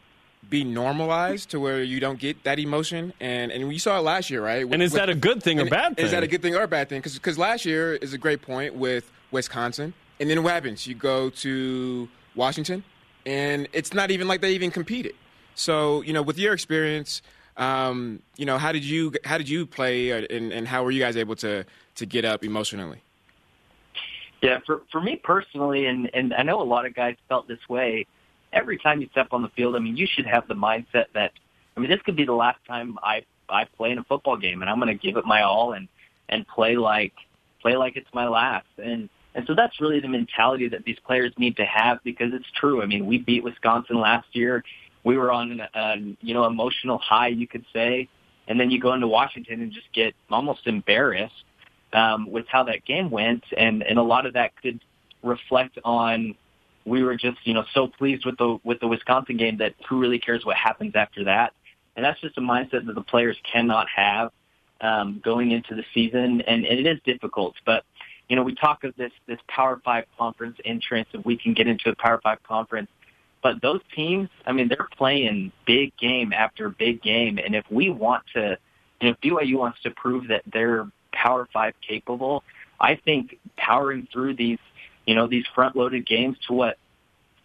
be normalized to where you don't get that emotion? And and we saw it last year, right? And is that a good thing or and bad thing? Is that a good thing or a bad thing? Because last year is a great point with Wisconsin, and then what happens? You go to Washington, and it's not even like they even competed. So you know, with your experience, um, you know, how did you how did you play, uh, and, and how were you guys able to to get up emotionally? Yeah, for for me personally, and and I know a lot of guys felt this way. Every time you step on the field, I mean, you should have the mindset that I mean, this could be the last time I I play in a football game, and I'm going to give it my all. And and play like play like it's my last. And and so that's really the mentality that these players need to have because it's true. I mean, we beat Wisconsin last year. We were on a you know emotional high, you could say, and then you go into Washington and just get almost embarrassed um, with how that game went, and and a lot of that could reflect on we were just you know so pleased with the with the Wisconsin game that who really cares what happens after that, and that's just a mindset that the players cannot have um, going into the season, and, and it is difficult, but. You know, we talk of this this Power Five conference entrance, if we can get into a Power Five conference, but those teams, I mean, they're playing big game after big game, and if we want to, and if BYU wants to prove that they're Power Five capable, I think powering through these, you know, these front-loaded games to what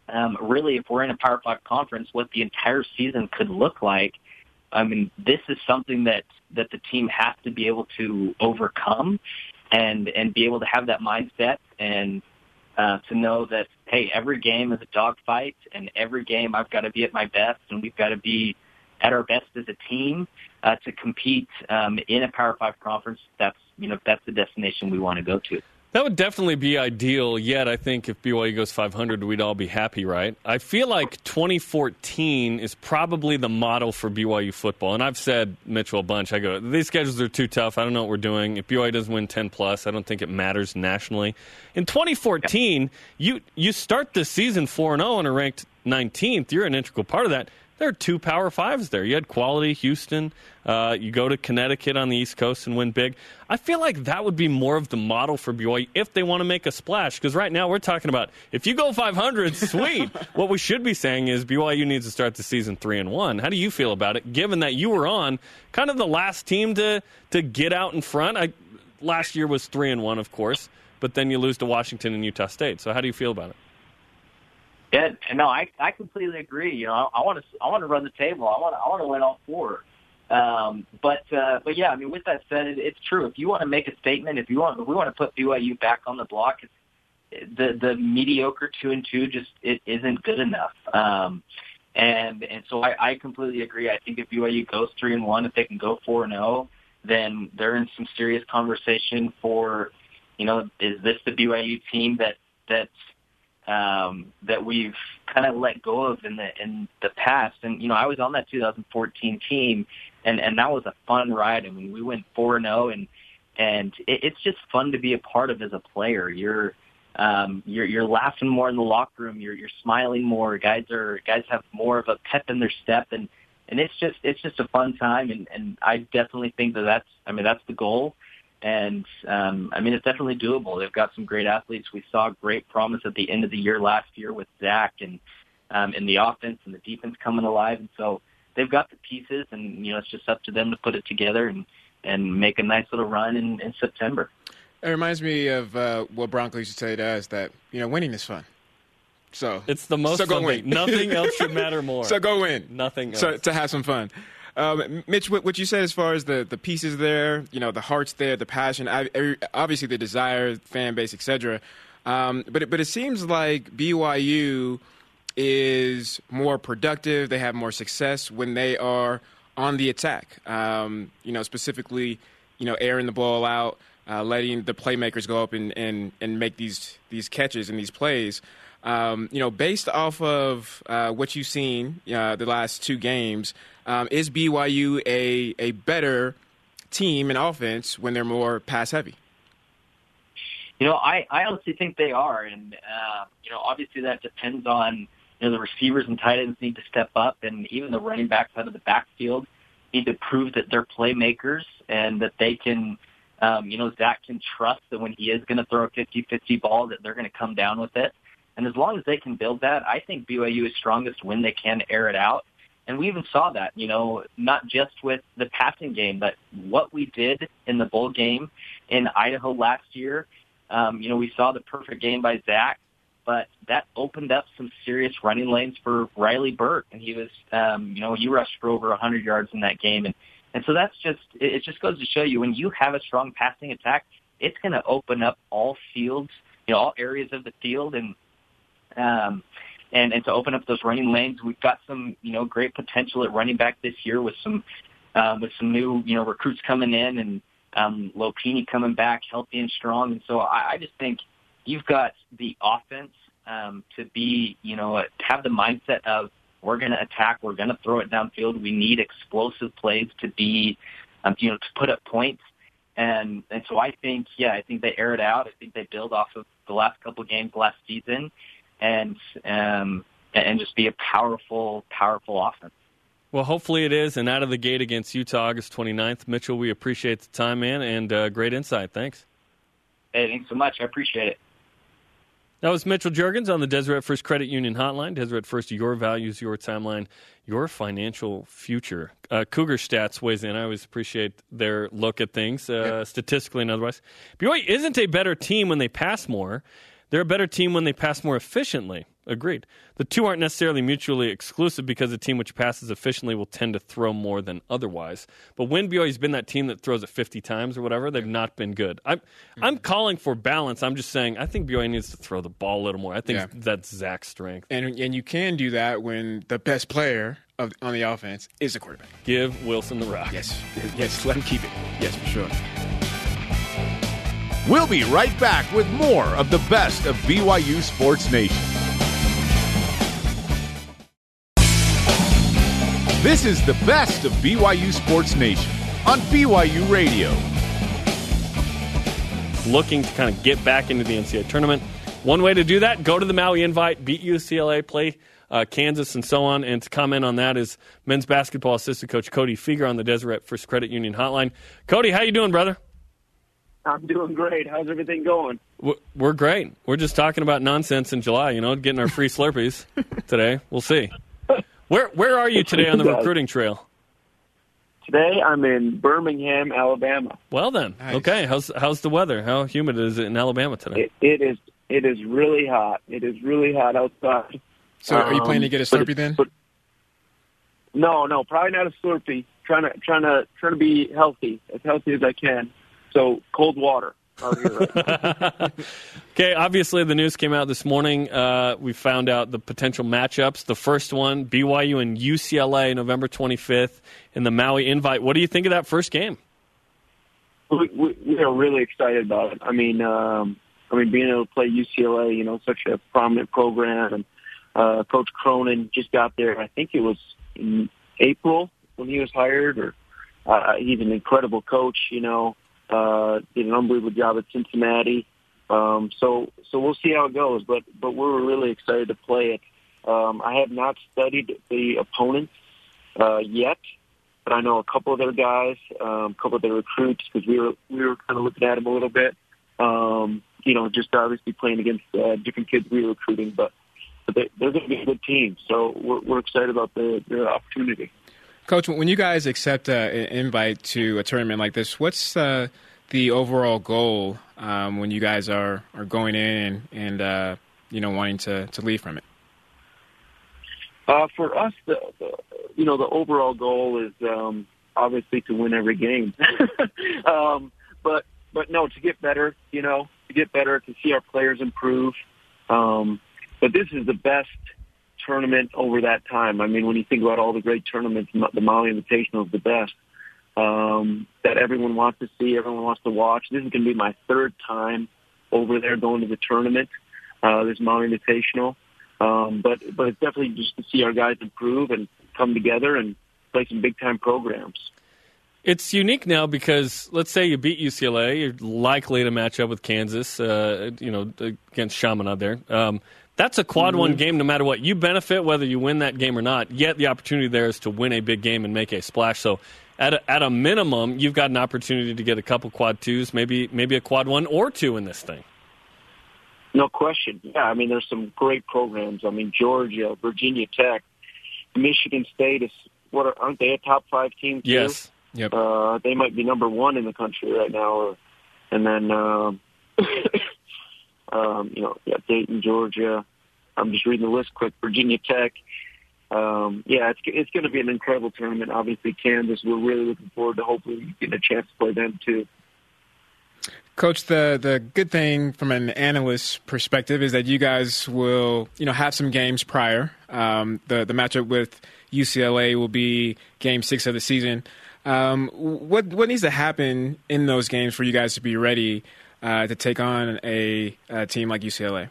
um, really, if we're in a Power Five conference, what the entire season could look like. I mean, this is something that that the team has to be able to overcome, and and be able to have that mindset and uh, to know that hey, every game is a dogfight, and every game I've got to be at my best, and we've got to be at our best as a team uh, to compete um, in a Power Five conference. That's you know that's the destination we want to go to. That would definitely be ideal. Yet, I think if BYU goes 500, we'd all be happy, right? I feel like 2014 is probably the model for BYU football. And I've said, Mitchell, a bunch. I go, these schedules are too tough. I don't know what we're doing. If BYU doesn't win 10 plus, I don't think it matters nationally. In 2014, you you start the season 4 0 and oh are ranked 19th. You're an integral part of that there are two Power Fives there. You had quality Houston. Uh, you go to Connecticut on the East Coast and win big. I feel like that would be more of the model for BYU if they want to make a splash. Because right now we're talking about if you go 500, sweet. <laughs> what we should be saying is BYU needs to start the season three and one. How do you feel about it? Given that you were on kind of the last team to to get out in front. I, last year was three and one, of course, but then you lose to Washington and Utah State. So how do you feel about it? Yeah, no, I I completely agree. You know, I want to I want to run the table. I want I want to win all four. Um, but uh, but yeah, I mean, with that said, it, it's true. If you want to make a statement, if you want, if we want to put BYU back on the block, it's, the the mediocre two and two just it isn't good enough. Um, and and so I, I completely agree. I think if BYU goes three and one, if they can go four and zero, then they're in some serious conversation for, you know, is this the BYU team that that's um, that we've kind of let go of in the in the past. And you know, I was on that 2014 team, and and that was a fun ride. I mean, we went four and zero, and and it, it's just fun to be a part of as a player. You're um, you're you're laughing more in the locker room. You're you're smiling more. Guys are guys have more of a pep in their step, and and it's just it's just a fun time. And and I definitely think that that's I mean that's the goal. And um, I mean, it's definitely doable. They've got some great athletes. We saw great promise at the end of the year last year with Zach and um, in the offense and the defense coming alive. And so they've got the pieces, and you know, it's just up to them to put it together and and make a nice little run in, in September. It reminds me of uh, what Broncos used to say to us that you know winning is fun. So it's the most so go win. Nothing else should matter <laughs> more. So go win. Nothing else. So to have some fun. Um, Mitch, what, what, you said as far as the, the pieces there, you know, the heart's there, the passion, obviously the desire, fan base, etc. Um, but it, but it seems like BYU is more productive. They have more success when they are on the attack. Um, you know, specifically, you know, airing the ball out, uh, letting the playmakers go up and, and, and make these these catches and these plays. Um, you know, based off of uh, what you've seen uh, the last two games, um, is BYU a a better team in offense when they're more pass heavy? You know, I, I honestly think they are, and uh, you know, obviously that depends on you know the receivers and tight ends need to step up, and even the running backs out of the backfield need to prove that they're playmakers and that they can, um, you know, Zach can trust that when he is going to throw a 50-50 ball that they're going to come down with it. And as long as they can build that, I think BYU is strongest when they can air it out. And we even saw that, you know, not just with the passing game, but what we did in the bowl game in Idaho last year. Um, you know, we saw the perfect game by Zach, but that opened up some serious running lanes for Riley Burt, and he was, um, you know, he rushed for over 100 yards in that game, and and so that's just it just goes to show you when you have a strong passing attack, it's going to open up all fields, you know, all areas of the field, and um, and, and to open up those running lanes. We've got some, you know, great potential at running back this year with some, uh, with some new, you know, recruits coming in and, Um, Lopini coming back healthy and strong, and so I, I just think you've got the offense um, to be, you know, have the mindset of we're going to attack, we're going to throw it downfield. We need explosive plays to be, um, you know, to put up points. And and so I think, yeah, I think they air it out. I think they build off of the last couple of games last season, and um, and just be a powerful, powerful offense. Well, hopefully it is. And out of the gate against Utah, August 29th. Mitchell, we appreciate the time, man, and uh, great insight. Thanks. Hey, thanks so much. I appreciate it. That was Mitchell Juergens on the Deseret First Credit Union Hotline. Deseret First, your values, your timeline, your financial future. Uh, Cougar Stats weighs in. I always appreciate their look at things, uh, yeah. statistically and otherwise. BYU isn't a better team when they pass more. They're a better team when they pass more efficiently. Agreed. The two aren't necessarily mutually exclusive because a team which passes efficiently will tend to throw more than otherwise. But when BYU's been that team that throws it 50 times or whatever, they've not been good. I'm, mm-hmm. I'm calling for balance. I'm just saying I think BYU needs to throw the ball a little more. I think yeah. that's Zach's strength. And, and you can do that when the best player of, on the offense is the quarterback. Give Wilson the rock. Yes. Yes, let him keep it. Yes, for sure. We'll be right back with more of the best of BYU Sports Nation. This is the best of BYU Sports Nation on BYU Radio. Looking to kind of get back into the NCAA tournament. One way to do that, go to the Maui Invite, beat UCLA, play uh, Kansas, and so on. And to comment on that is men's basketball assistant coach Cody Fueger on the Deseret First Credit Union Hotline. Cody, how you doing, brother? I'm doing great. How's everything going? We're great. We're just talking about nonsense in July, you know, getting our free <laughs> Slurpees today. We'll see. <laughs> Where where are you today on the recruiting trail? Today I'm in Birmingham, Alabama. Well then, nice. okay. How's how's the weather? How humid is it in Alabama today? it, it is it is really hot. It is really hot outside. So um, are you planning to get a Slurpee but, then? But, no, no, probably not a Slurpee. Trying to trying to trying to be healthy, as healthy as I can. So cold water. <laughs> okay, obviously the news came out this morning. Uh, we found out the potential matchups. The first one, BYU and UCLA, November 25th in the Maui Invite. What do you think of that first game? We, we, we are really excited about it. I mean, um, I mean, being able to play UCLA, you know, such a prominent program, and uh, Coach Cronin just got there. I think it was in April when he was hired, or uh, he's an incredible coach. You know, uh, did an unbelievable job at Cincinnati. Um, so so we'll see how it goes, but but we're really excited to play it. Um, I have not studied the opponents uh, yet, but I know a couple of their guys, um, a couple of their recruits because we were we were kind of looking at them a little bit. Um, you know, just obviously playing against uh, different kids we were recruiting, but but they, they're going to be a good team. So we're, we're excited about the, the opportunity. Coach, when you guys accept uh, an invite to a tournament like this, what's uh, the overall goal um, when you guys are, are going in and, and uh, you know wanting to, to leave from it? Uh, for us, the, the you know the overall goal is um, obviously to win every game, <laughs> um, but but no, to get better. You know, to get better, to see our players improve. Um, but this is the best tournament over that time. I mean, when you think about all the great tournaments, the Maui Invitational is the best um, that everyone wants to see, everyone wants to watch. This is going to be my third time over there going to the tournament, uh, this Maui Invitational. Um, but but it's definitely just to see our guys improve and come together and play some big time programs. It's unique now because let's say you beat UCLA, you're likely to match up with Kansas, uh, you know, against Chaminade there. Um, that's a quad mm-hmm. one game no matter what. You benefit whether you win that game or not. Yet the opportunity there is to win a big game and make a splash. So at a, at a minimum, you've got an opportunity to get a couple quad twos, maybe maybe a quad one or two in this thing. No question. Yeah, I mean, there's some great programs. I mean, Georgia, Virginia Tech, Michigan State is what are, aren't they a top five team? Too? Yes. Yep. Uh, they might be number one in the country right now. Or, and then um, um, you know, yeah, Dayton, Georgia. I'm just reading the list quick. Virginia Tech. Um, yeah, it's it's going to be an incredible tournament. Obviously, Kansas. We're really looking forward to hopefully getting a chance to play them too. Coach, the the good thing from an analyst perspective is that you guys will, you know, have some games prior. Um, the the matchup with UCLA will be Game Six of the season. Um, what what needs to happen in those games for you guys to be ready uh, to take on a, a team like UCLA?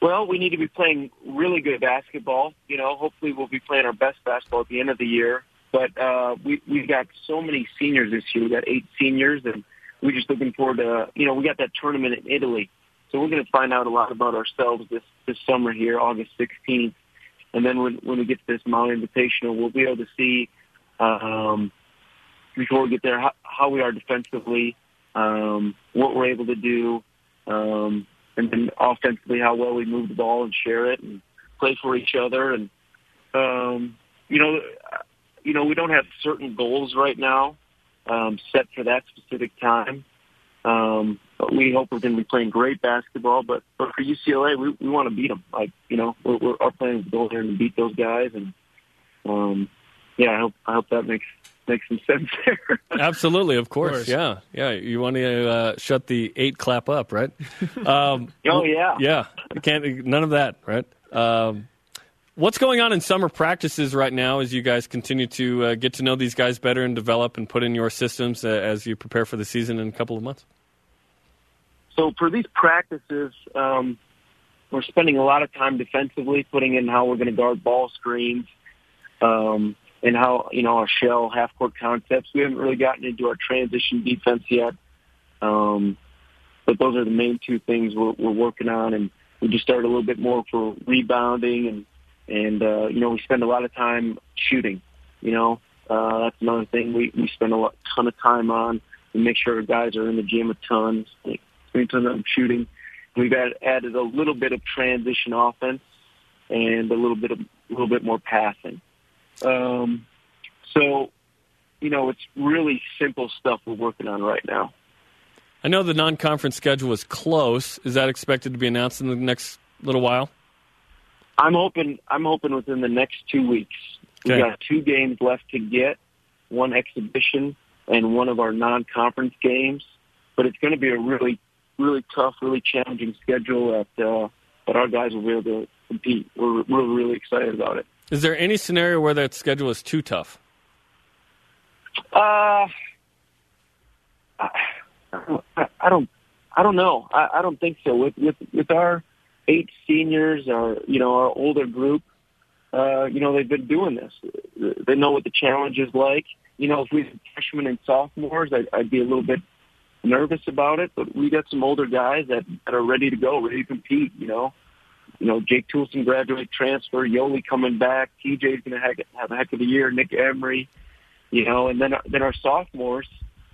Well, we need to be playing really good basketball. You know, hopefully we'll be playing our best basketball at the end of the year. But uh, we we've got so many seniors this year. We've got eight seniors, and we're just looking forward to. You know, we got that tournament in Italy, so we're going to find out a lot about ourselves this this summer here, August 16th, and then when when we get to this Maui Invitational, we'll be able to see um, before we get there how, how we are defensively, um, what we're able to do, um, and then offensively how well we move the ball and share it and play for each other, and um, you know you know, we don't have certain goals right now um, set for that specific time. Um, but we hope we're going to be playing great basketball. But, but for UCLA, we, we want to beat them. Like, you know, we're, we're, our plan is to go there and beat those guys. And, um, yeah, I hope, I hope that makes, makes some sense there. <laughs> Absolutely, of course. of course. Yeah, yeah. You want to uh, shut the eight clap up, right? <laughs> Um, oh yeah, yeah. Can't none of that, right? Um, What's going on in summer practices right now as you guys continue to uh, get to know these guys better and develop and put in your systems uh, as you prepare for the season in a couple of months? So for these practices, um, we're spending a lot of time defensively, putting in how we're going to guard ball screens, um, and how you know our shell half court concepts. We haven't really gotten into our transition defense yet, um, but those are the main two things we're, we're working on, and we just started a little bit more for rebounding and and uh, you know we spend a lot of time shooting. You know, uh, that's another thing we we spend a lot, ton of time on. We make sure our guys are in the gym a ton, spending ton of shooting. We've add, added a little bit of transition offense and a little bit of a little bit more passing. Um, so, you know, it's really simple stuff we're working on right now. I know the non-conference schedule is close. Is that expected to be announced in the next little while? I'm hoping I'm hoping within the next two weeks. Okay. We got two games left to get, one exhibition and one of our non-conference games. But it's going to be a really, really tough, really challenging schedule that uh, that our guys will be able to compete. We're we're really excited about it. Is there any scenario where that schedule is too tough? Uh, I, don't, I don't know. I, I don't think so. With with with our eight seniors our you know, our older group, uh, you know, they've been doing this. They know what the challenge is like. You know, if we had freshmen and sophomores, I'd, I'd be a little bit nervous about it, but we got some older guys that, that are ready to go, ready to compete, you know. You know, Jake Toolson graduate transfer, Yoeli coming back, TJ's going to have a heck of a year, Nick Emery, you know, and then then our sophomores,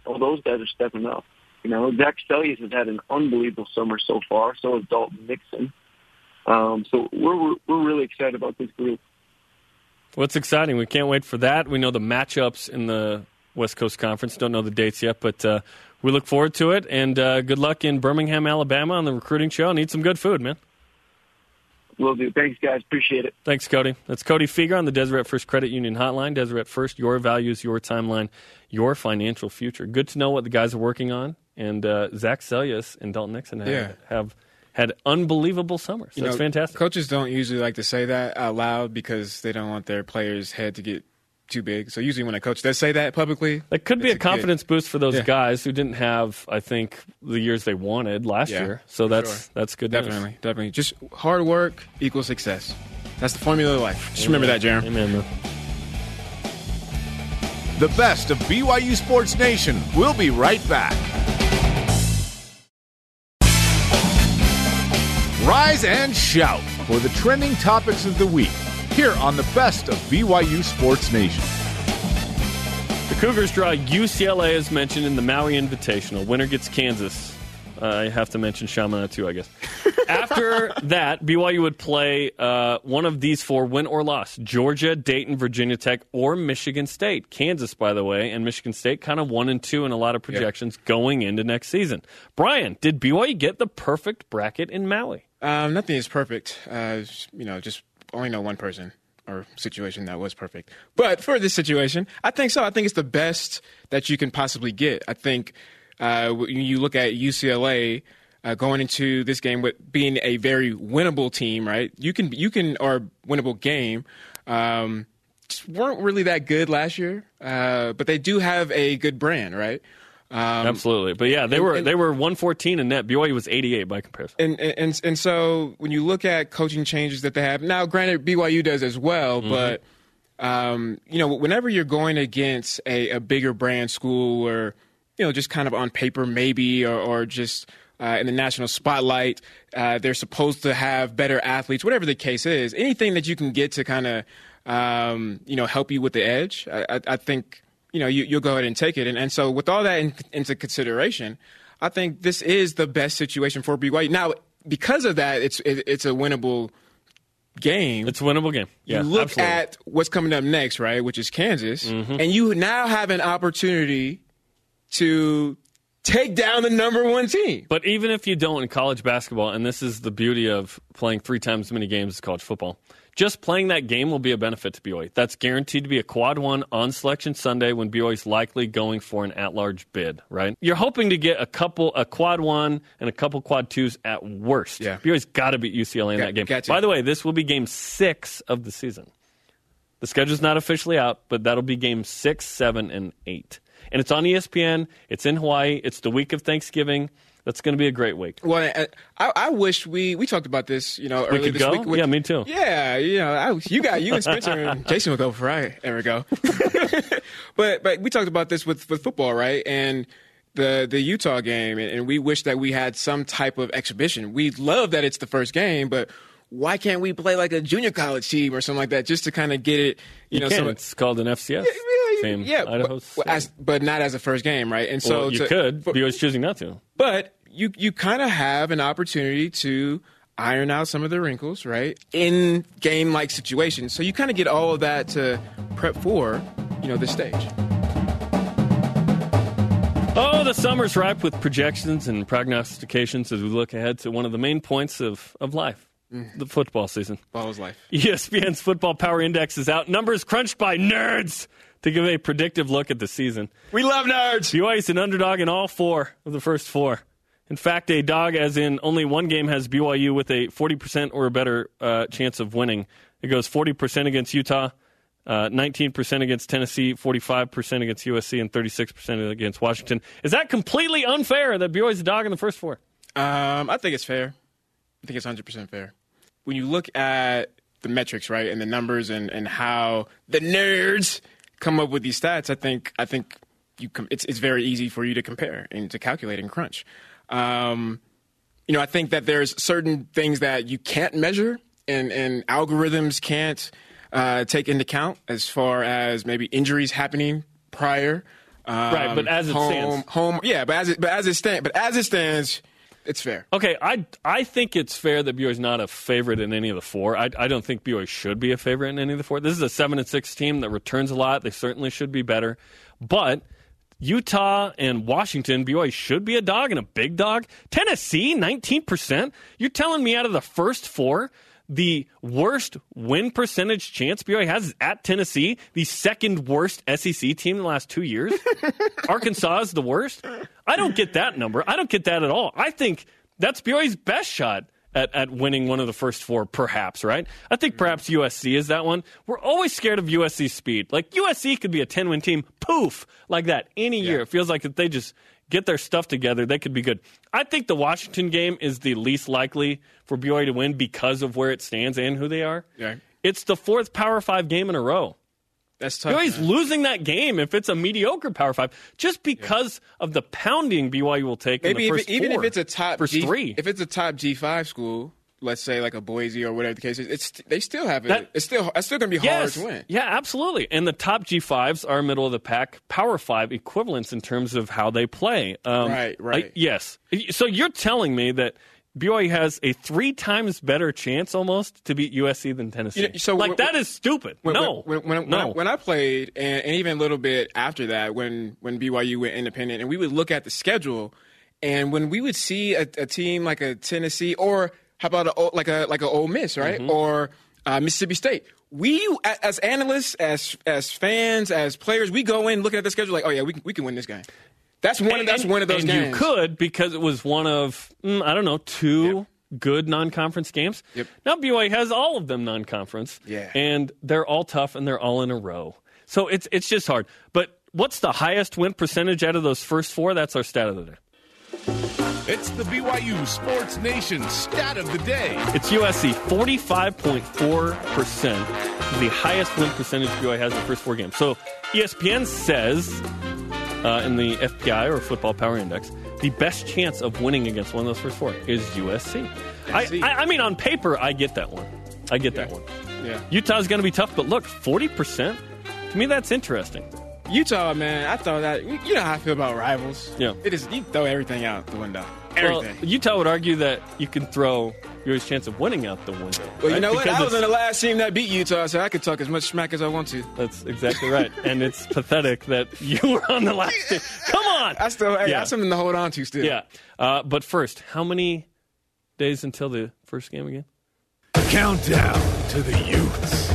all those guys are stepping up. You know, Zac Seljaas has had an unbelievable summer so far. So has Dalton Nixon. Um, so we're we're really excited about this group. What's exciting? We can't wait for that. We know the matchups in the West Coast Conference. Don't know the dates yet, but uh, we look forward to it. And uh, good luck in Birmingham, Alabama, on the recruiting show. Eat some good food, man. Will do. Thanks, guys. Appreciate it. Thanks, Cody. That's Cody Fueger on the Deseret First Credit Union Hotline. Deseret First, your values, your timeline, your financial future. Good to know what the guys are working on and uh, Zac Seljaas and Dalton Nixon have, yeah. have had unbelievable summers. You That's know, fantastic. Coaches don't usually like to say that out loud because they don't want their players' head to get too big. So usually when a coach does say that publicly, that could be a confidence good. boost for those yeah. guys who didn't have, I think, the years they wanted last yeah, year. So that's sure. that's good. Definitely, news. definitely. Just hard work equals success. That's the formula of life. Just Amen. remember that, Jarom. Amen. The best of BYU Sports Nation. We'll be right back. Rise and shout for the trending topics of the week here on the best of BYU Sports Nation. The Cougars draw UCLA as mentioned in the Maui Invitational. Winner gets Kansas. Uh, I have to mention Chaminade too, I guess. <laughs> After that, BYU would play uh, one of these four, win or loss: Georgia, Dayton, Virginia Tech, or Michigan State. Kansas, by the way, and Michigan State kind of one and two in a lot of projections yep. going into next season. Brian, did BYU get the perfect bracket in Maui? Um, nothing is perfect. Uh, you know, just only know one person or situation that was perfect. But for this situation, I think so. I think it's the best that you can possibly get. I think uh, you look at UCLA uh, going into this game with being a very winnable team, right? You can you can or winnable game. Um, just weren't really that good last year, uh, but they do have a good brand, right? Um, Absolutely, but yeah, they and- were and- they were 114 in net. BYU was 88 by comparison. and, and and and so when you look at coaching changes that they have now, granted BYU does as well, Mm-hmm. but um, you know whenever you're going against a, a bigger brand school or you know just kind of on paper maybe or, or just uh, in the national spotlight, uh, they're supposed to have better athletes, whatever the case is. Anything that you can get to kind of um, you know help you with the edge, I, I, I think you know you, you'll go ahead and take it. And, and so with all that in, into consideration, I think this is the best situation for BYU. Now, because of that, it's it, it's a winnable game. It's a winnable game. Yeah, you look absolutely. at what's coming up next, right? Which is Kansas, Mm-hmm. and you now have an opportunity to take down the number one team. But even if you don't in college basketball, and this is the beauty of playing three times as many games as college football, just playing that game will be a benefit to BYU. That's guaranteed to be a quad one on selection Sunday when BYU is likely going for an at large bid, right? You're hoping to get a couple, a quad one and a couple quad twos at worst. Yeah. BYU's got to beat UCLA in Got- that game. got to. By the way, this will be game six of the season. The schedule's not officially out, but that'll be game six, seven, and eight. And it's on ESPN. It's in Hawaii. It's the week of Thanksgiving. That's going to be a great week. Well, I, I, wish we we talked about this, you know, We earlier could this go? week. with- Yeah, me too. Yeah, you know, I, you got you and Spencer and <laughs> Jason will go for right. There we go. <laughs> but but we talked about this with with football, right? And the the Utah game, and, and we wish that we had some type of exhibition. We love that it's the first game, but why can't we play like a junior college team or something like that just to kind of get it? You, You know, some It's called an FCS yeah, team. yeah, Idaho but, as, but not as a first game, right? And so well, you to- could. but- BYU's choosing not to. but you you kind of have an opportunity to iron out some of the wrinkles, right? In game like situations. So you kind of get all of that to prep for, you know, this stage. Oh, the summer's ripe with projections and prognostications as we look ahead to one of the main points of, of life, mm-hmm. the football season. Ball is life. ESPN's Football Power Index is out. Numbers crunched by nerds to give a predictive look at the season. We love nerds. BYU's an underdog in all four of the first four. In fact, a dog, as in only one game, has BYU with a 40% or a better uh, chance of winning. It goes 40% against Utah, uh, 19% against Tennessee, 45% against USC, and 36% against Washington. Is that completely unfair that BYU's a dog in the first four? Um, I think it's fair. I think it's 100% fair. When you look at the metrics, right, and the numbers and, and how the nerds come up with these stats, I think I think you com- it's it's very easy for you to compare and to calculate and crunch. Um, you know, I think that there's certain things that you can't measure and, and algorithms can't uh, take into account as far as maybe injuries happening prior. Um, Right, but as it home, stands. home, yeah, but as it but as it stands, but as it stands, it's fair. Okay, I I think it's fair that BYU is not a favorite in any of the four. I, I don't think BYU should be a favorite in any of the four. This is a seven and six team that returns a lot. They certainly should be better, but Utah and Washington, BYU should be a dog and a big dog. Tennessee, nineteen percent. You're telling me out of the first four. The worst win percentage chance BYU has is at Tennessee, the second worst SEC team in the last two years. <laughs> Arkansas is the worst. I don't get that number. I don't get that at all. I think that's BYU's best shot at, at winning one of the first four, perhaps, right? I think perhaps USC is that one. We're always scared of USC speed. Like USC could be a 10 win team, poof, like that any year. It feels like if they just get their stuff together, they could be good. I think the Washington game is the least likely for BYU to win because of where it stands and who they are. Yeah. It's the fourth Power Five game in a row. That's tough. BYU's man. losing that game if it's a mediocre Power Five, just because of the pounding BYU will take. Maybe in the if first it, even four. if it's a top first G, three, if it's a top G five school, let's say like a Boise or whatever the case is, it's they still have it. That- it's still it's still going to be yes, hard to win. yeah, absolutely. And the top G fives are middle of the pack Power Five equivalents in terms of how they play. Um, Right, right. I- yes. So you're telling me that. BYU has a three times better chance almost to beat USC than Tennessee. You know, so like when- that is stupid. When, no, when, when, when, no. I, when I played, and, and even a little bit after that, when when BYU went independent, and we would look at the schedule, and when we would see a, a team like a Tennessee, or how about a, like a like a Ole Miss, right, Mm-hmm. or uh, Mississippi State, we as analysts, as as fans, as players, we go in looking at the schedule like, oh yeah, we can, we can win this game. That's one. And- that's one of those and games. you could because it was one of mm, I don't know two good non-conference games. Yep. Now BYU has all of them non-conference. Yeah. and they're all tough and they're all in a row. So it's it's just hard. But what's the highest win percentage out of those first four? That's our stat of the day. It's the BYU Sports Nation stat of the day. It's USC, 45.4%, the highest win percentage BYU has in the first four games. So ESPN says uh, in the FPI or Football Power Index, the best chance of winning against one of those first four is USC. I, I, I mean, on paper, I get that one. I get that one. Yeah. Utah's going to be tough, but look, 40%? To me, that's interesting. Utah, man, I thought that you know how I feel about rivals. Yeah. It is you throw everything out the window. Well, Utah would argue that you can throw your chance of winning out the window. Well, you right? know what? I was it's- in the last team that beat Utah, so I could talk as much smack as I want to. That's exactly right. and it's <laughs> pathetic that you were on the last team. Come on. I still, hey, Yeah. that's something to hold on to still. Yeah. Uh, but first, how many days until the first game again? Countdown to the Utes.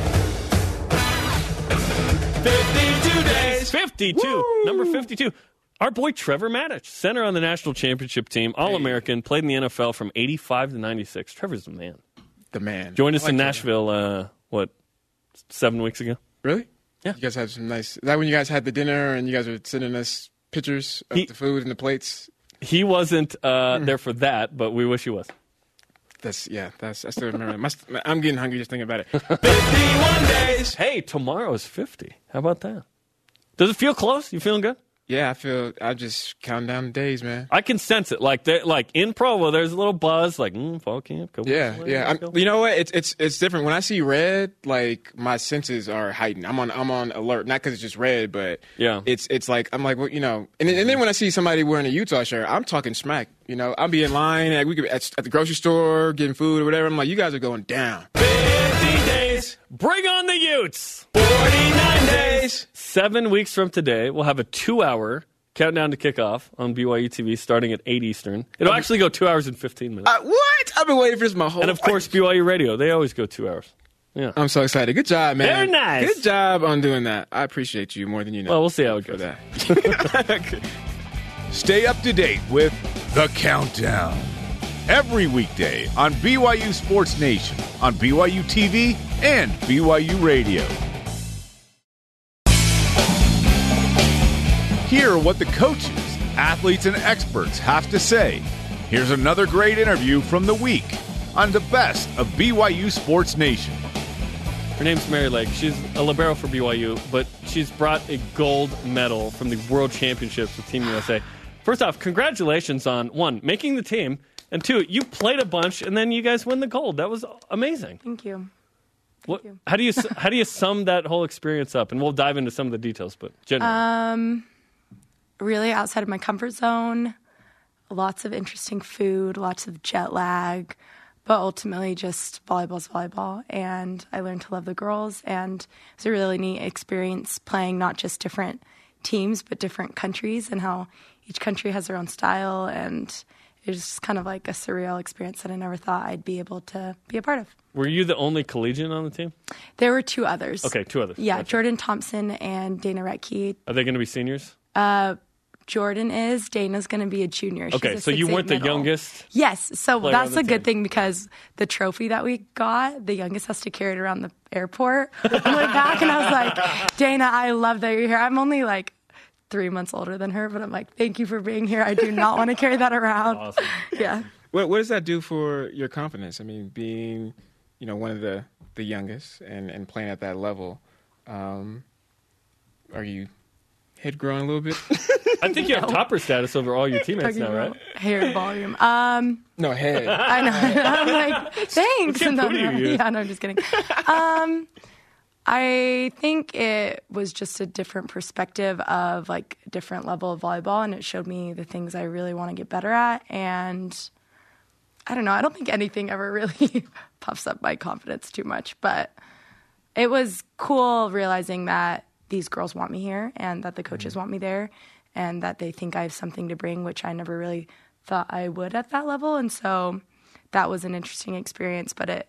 52 days. 52. Number 52. Our boy Trevor Matich, center on the national championship team, All American, played in the NFL from 85 to 96. Trevor's the man. The man. Joined us like in Nashville, uh, what, seven weeks ago? Really? Yeah. You guys had some nice. That when you guys had the dinner and you guys were sending us pictures of He- the food and the plates? He wasn't uh, there for that, but we wish he was. That's yeah. That's I still remember. My, I'm getting hungry just thinking about it. <laughs> 51 days. Hey, tomorrow is 50. How about that? Does it feel close? You feeling good? Yeah, I feel. I just count down the days, man. I can sense it. Like like in Provo, there's a little buzz. Like mm, fall camp. Yeah, yeah. go. You know what? It's it's it's different. When I see red, like my senses are heightened. I'm on I'm on alert. Not because it's just red, but Yeah. it's it's like I'm like well, you know. And then, and then when I see somebody wearing a Utah shirt, I'm talking smack. You know, I'll be in line at we could at, at the grocery store getting food or whatever. I'm like, you guys are going down. 50 days. Bring on the Utes. 49 days. Seven weeks from today, we'll have a two-hour countdown to kickoff on BYU TV starting at 8 Eastern. It'll actually go two hours and 15 minutes. Uh, what? I've been waiting for this my whole. and of course, BYU Radio. They always go two hours. Yeah. I'm so excited. Good job, man. Very nice. Good job on doing that. I appreciate you more than you know. Well, we'll see how it for goes. that. <laughs> Stay up to date with The Countdown. Every weekday on BYU Sports Nation, on BYU TV, and BYU Radio. Hear what the coaches, athletes, and experts have to say. Here's another great interview from the week on the best of BYU Sports Nation. Her name's Mary Lake. She's a libero for BYU, but she's brought a gold medal from the World Championships with Team USA. First off, congratulations on one making the team, and two, you played a bunch, and then you guys win the gold. That was amazing. Thank you. What, how do you how do you sum that whole experience up? And we'll dive into some of the details, but generally, Um, really outside of my comfort zone. Lots of interesting food, lots of jet lag, but ultimately just volleyball's volleyball. And I learned to love the girls, and it was a really neat experience playing not just different teams, but different countries and how each country has their own style. And it was just kind of like a surreal experience that I never thought I'd be able to be a part of. were you the only collegian on the team? There were two others. Okay, two others. Yeah, Gotcha. Jordan Thompson and Dana Rettke. Are they going to be seniors? Uh, Jordan is. Dana's going to be a junior. She's Okay, a so you weren't the middle. youngest. Yes, so that's a good thing because the trophy that we got, the youngest has to carry it around the airport. <laughs> I went back and I was like, Dana, I love that you're here. I'm only like three months older than her, but I'm like, thank you for being here. I do not want to carry that around. <laughs> Awesome. Yeah. What what does that do for your confidence? I mean, being you know one of the the youngest and and playing at that level, um, are you head growing a little bit? <laughs> I think you have topper status over all your teammates now, right? about Hair volume. Um, no head. I know. <laughs> I'm like, thanks. What kind No, you Yeah, no, I'm just kidding. Um, I think it was just a different perspective of like a different level of volleyball, and it showed me the things I really want to get better at. And I don't know. I don't think anything ever <laughs> really puffs up my confidence too much, but it was cool realizing that these girls want me here and that the mm-hmm. coaches want me there and that they think I have something to bring, which I never really thought I would at that level. And so that was an interesting experience, but it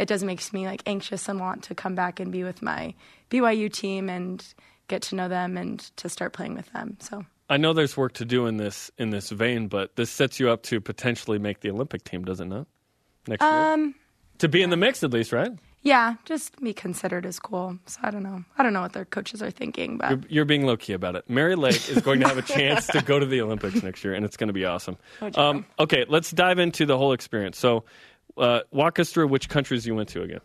it does make me like anxious and want to come back and be with my BYU team and get to know them and to start playing with them. So I know there's work to do in this in this vein, but this sets you up to potentially make the Olympic team, does it not? next year? Um, To be in the mix, at least, right? yeah, just be considered as cool. So I don't know. I don't know what their coaches are thinking, but You're, you're being low key about it. Mary Lake is going to have a chance to go to the Olympics next year, and it's going to be awesome. <laughs> Um, okay, let's dive into the whole experience. So, uh, walk us through which countries you went to again.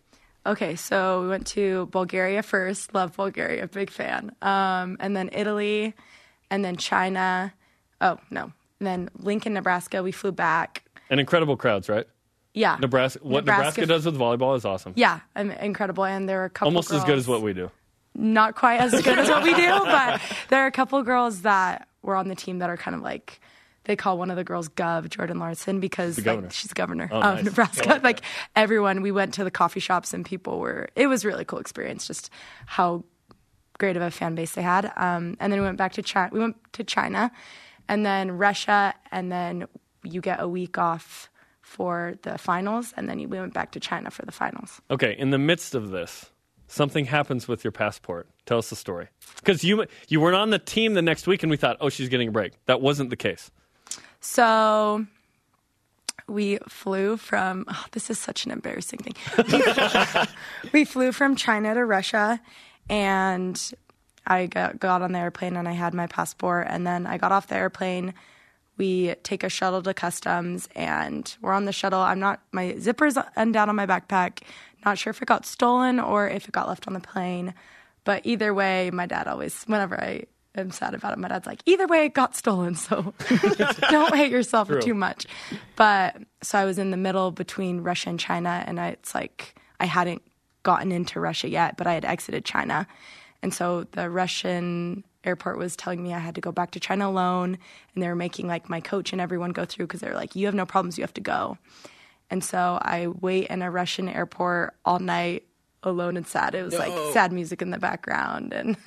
Okay, so we went to Bulgaria first. Love Bulgaria, big fan. Um, and then Italy, and then China. Oh no, and then Lincoln, Nebraska. We flew back. And incredible crowds, right? Yeah, Nebraska. What Nebraska, Nebraska- does with volleyball is awesome. Yeah, incredible. And there were a couple Almost as good as what we do. not quite as good as what we do, <laughs> but there are a couple girls that were on the team that are kind of like they call one of the girls Gov Jordan Larson because like, she's governor Oh, of nice. Nebraska. Like Like, everyone, we went to the coffee shops and people were. It was a really cool experience, just how great of a fan base they had. Um, and then we went back to China. We went to China, and then Russia, and then you get a week off for the finals, and then we went back to China for the finals. Okay, in the midst of this, something happens with your passport. Tell us the story. Because you you weren't on the team the next week, and we thought, oh, she's getting a break. That wasn't the case. So we flew from, oh, this is such an embarrassing thing. <laughs> we flew from China to Russia and I got, got on the airplane and I had my passport. And then I got off the airplane. We take a shuttle to customs and we're on the shuttle. I'm not, my zipper's undone on my backpack. Not sure if it got stolen or if it got left on the plane. But either way, my dad always, whenever I am sad about it, my dad's like, either way, it got stolen. So <laughs> don't hate yourself True. too much. But so I was in the middle between Russia and China, and I, it's like I hadn't gotten into Russia yet, but I had exited China. And so the Russian airport was telling me I had to go back to China alone, and they were making like my coach and everyone go through because they were like, you have no problems, you have to go. And so I wait in a Russian airport all night alone and sad. It was like sad music in the background and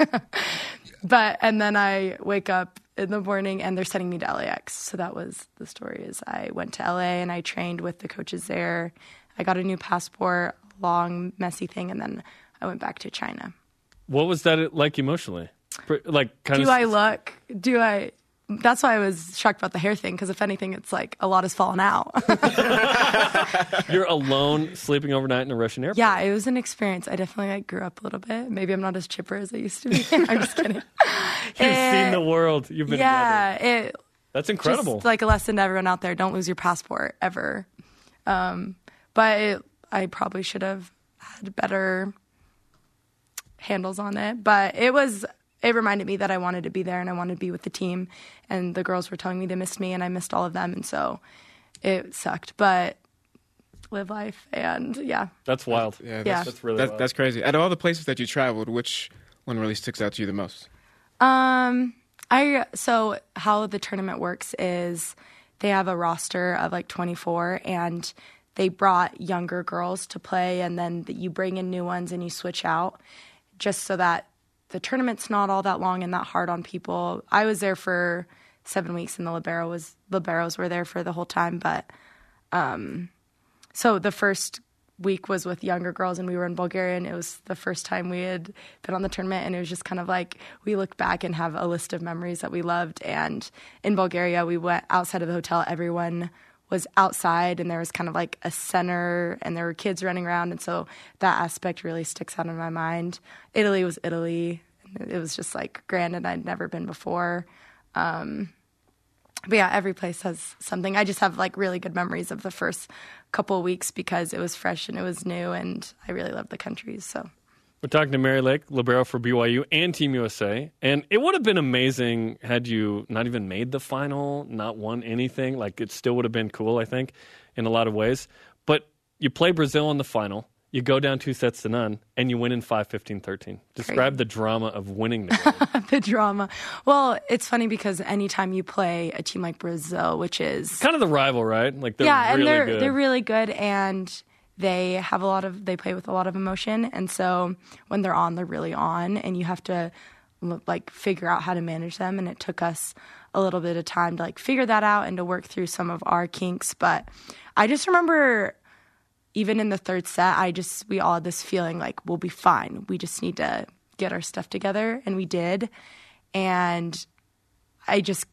<laughs> but and then I wake up in the morning and they're sending me to LAX. So that was the story is I went to LA and I trained with the coaches there. I got a new passport, long messy thing and then I went back to China. What was that like emotionally? Like kind Do of. I look? Do I that's why I was shocked about the hair thing because if anything, it's like a lot has fallen out. <laughs> You're alone sleeping overnight in a Russian airport. yeah, it was an experience. I definitely like grew up a little bit. Maybe I'm not as chipper as I used to be. <laughs> I'm just kidding. <laughs> You've seen the world. You've been. yeah, it That's incredible. Just like a lesson to everyone out there: don't lose your passport ever. Um, but it, I probably should have had better handles on it. But it was. It reminded me that I wanted to be there and I wanted to be with the team. And the girls were telling me they missed me, and I missed all of them, and so it sucked. But live life, and yeah, that's wild. Yeah, Yeah. that's, That's really that's, wild. that's crazy. Out of all the places that you traveled, which one really sticks out to you the most? Um, I so how the tournament works is they have a roster of like 24 and they brought younger girls to play and then you bring in new ones and you switch out just so that the tournament's not all that long and that hard on people. I was there for 7 weeks and the libero was liberos were there for the whole time but um so the first week was with younger girls and we were in Bulgaria and it was the first time we had been on the tournament and it was just kind of like we look back and have a list of memories that we loved and in Bulgaria we went outside of the hotel everyone was outside and there was kind of like a center and there were kids running around and so that aspect really sticks out in my mind. Italy was Italy. It was just like grand and I'd never been before. Um but yeah, every place has something. I just have like really good memories of the first couple weeks because it was fresh and it was new, and I really loved the countries. So We're talking to Mary Lake, libero for BYU and Team USA, and it would have been amazing had you not even made the final, not won anything. Like it still would have been cool, I think, in a lot of ways. But you play Brazil in the final, you go down two sets to none, and you win in 5-15-13. Describe the drama of winning the game. <laughs> the drama. Well, it's funny because anytime you play a team like Brazil, which is kind of the rival, right? Like they're yeah, really and they're good. they're really good and they have a lot of they play with a lot of emotion. And so when they're on they're really on and you have to like figure out how to manage them. And it took us a little bit of time to like figure that out and to work through some of our kinks. But I just remember even in the third set I just we all had this feeling like we'll be fine. We just need to get our stuff together. And we did. And I just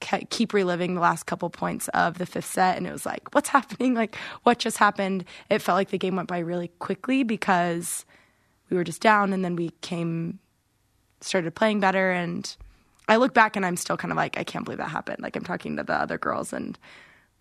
keep reliving the last couple points of the fifth set, and it was like, what's <laughs> happening? Like, what just happened? It felt like the game went by really quickly because we were just down, and then we came, started playing better, and I look back and I'm still kind of like, I can't believe that happened. Like I'm talking to the other girls, and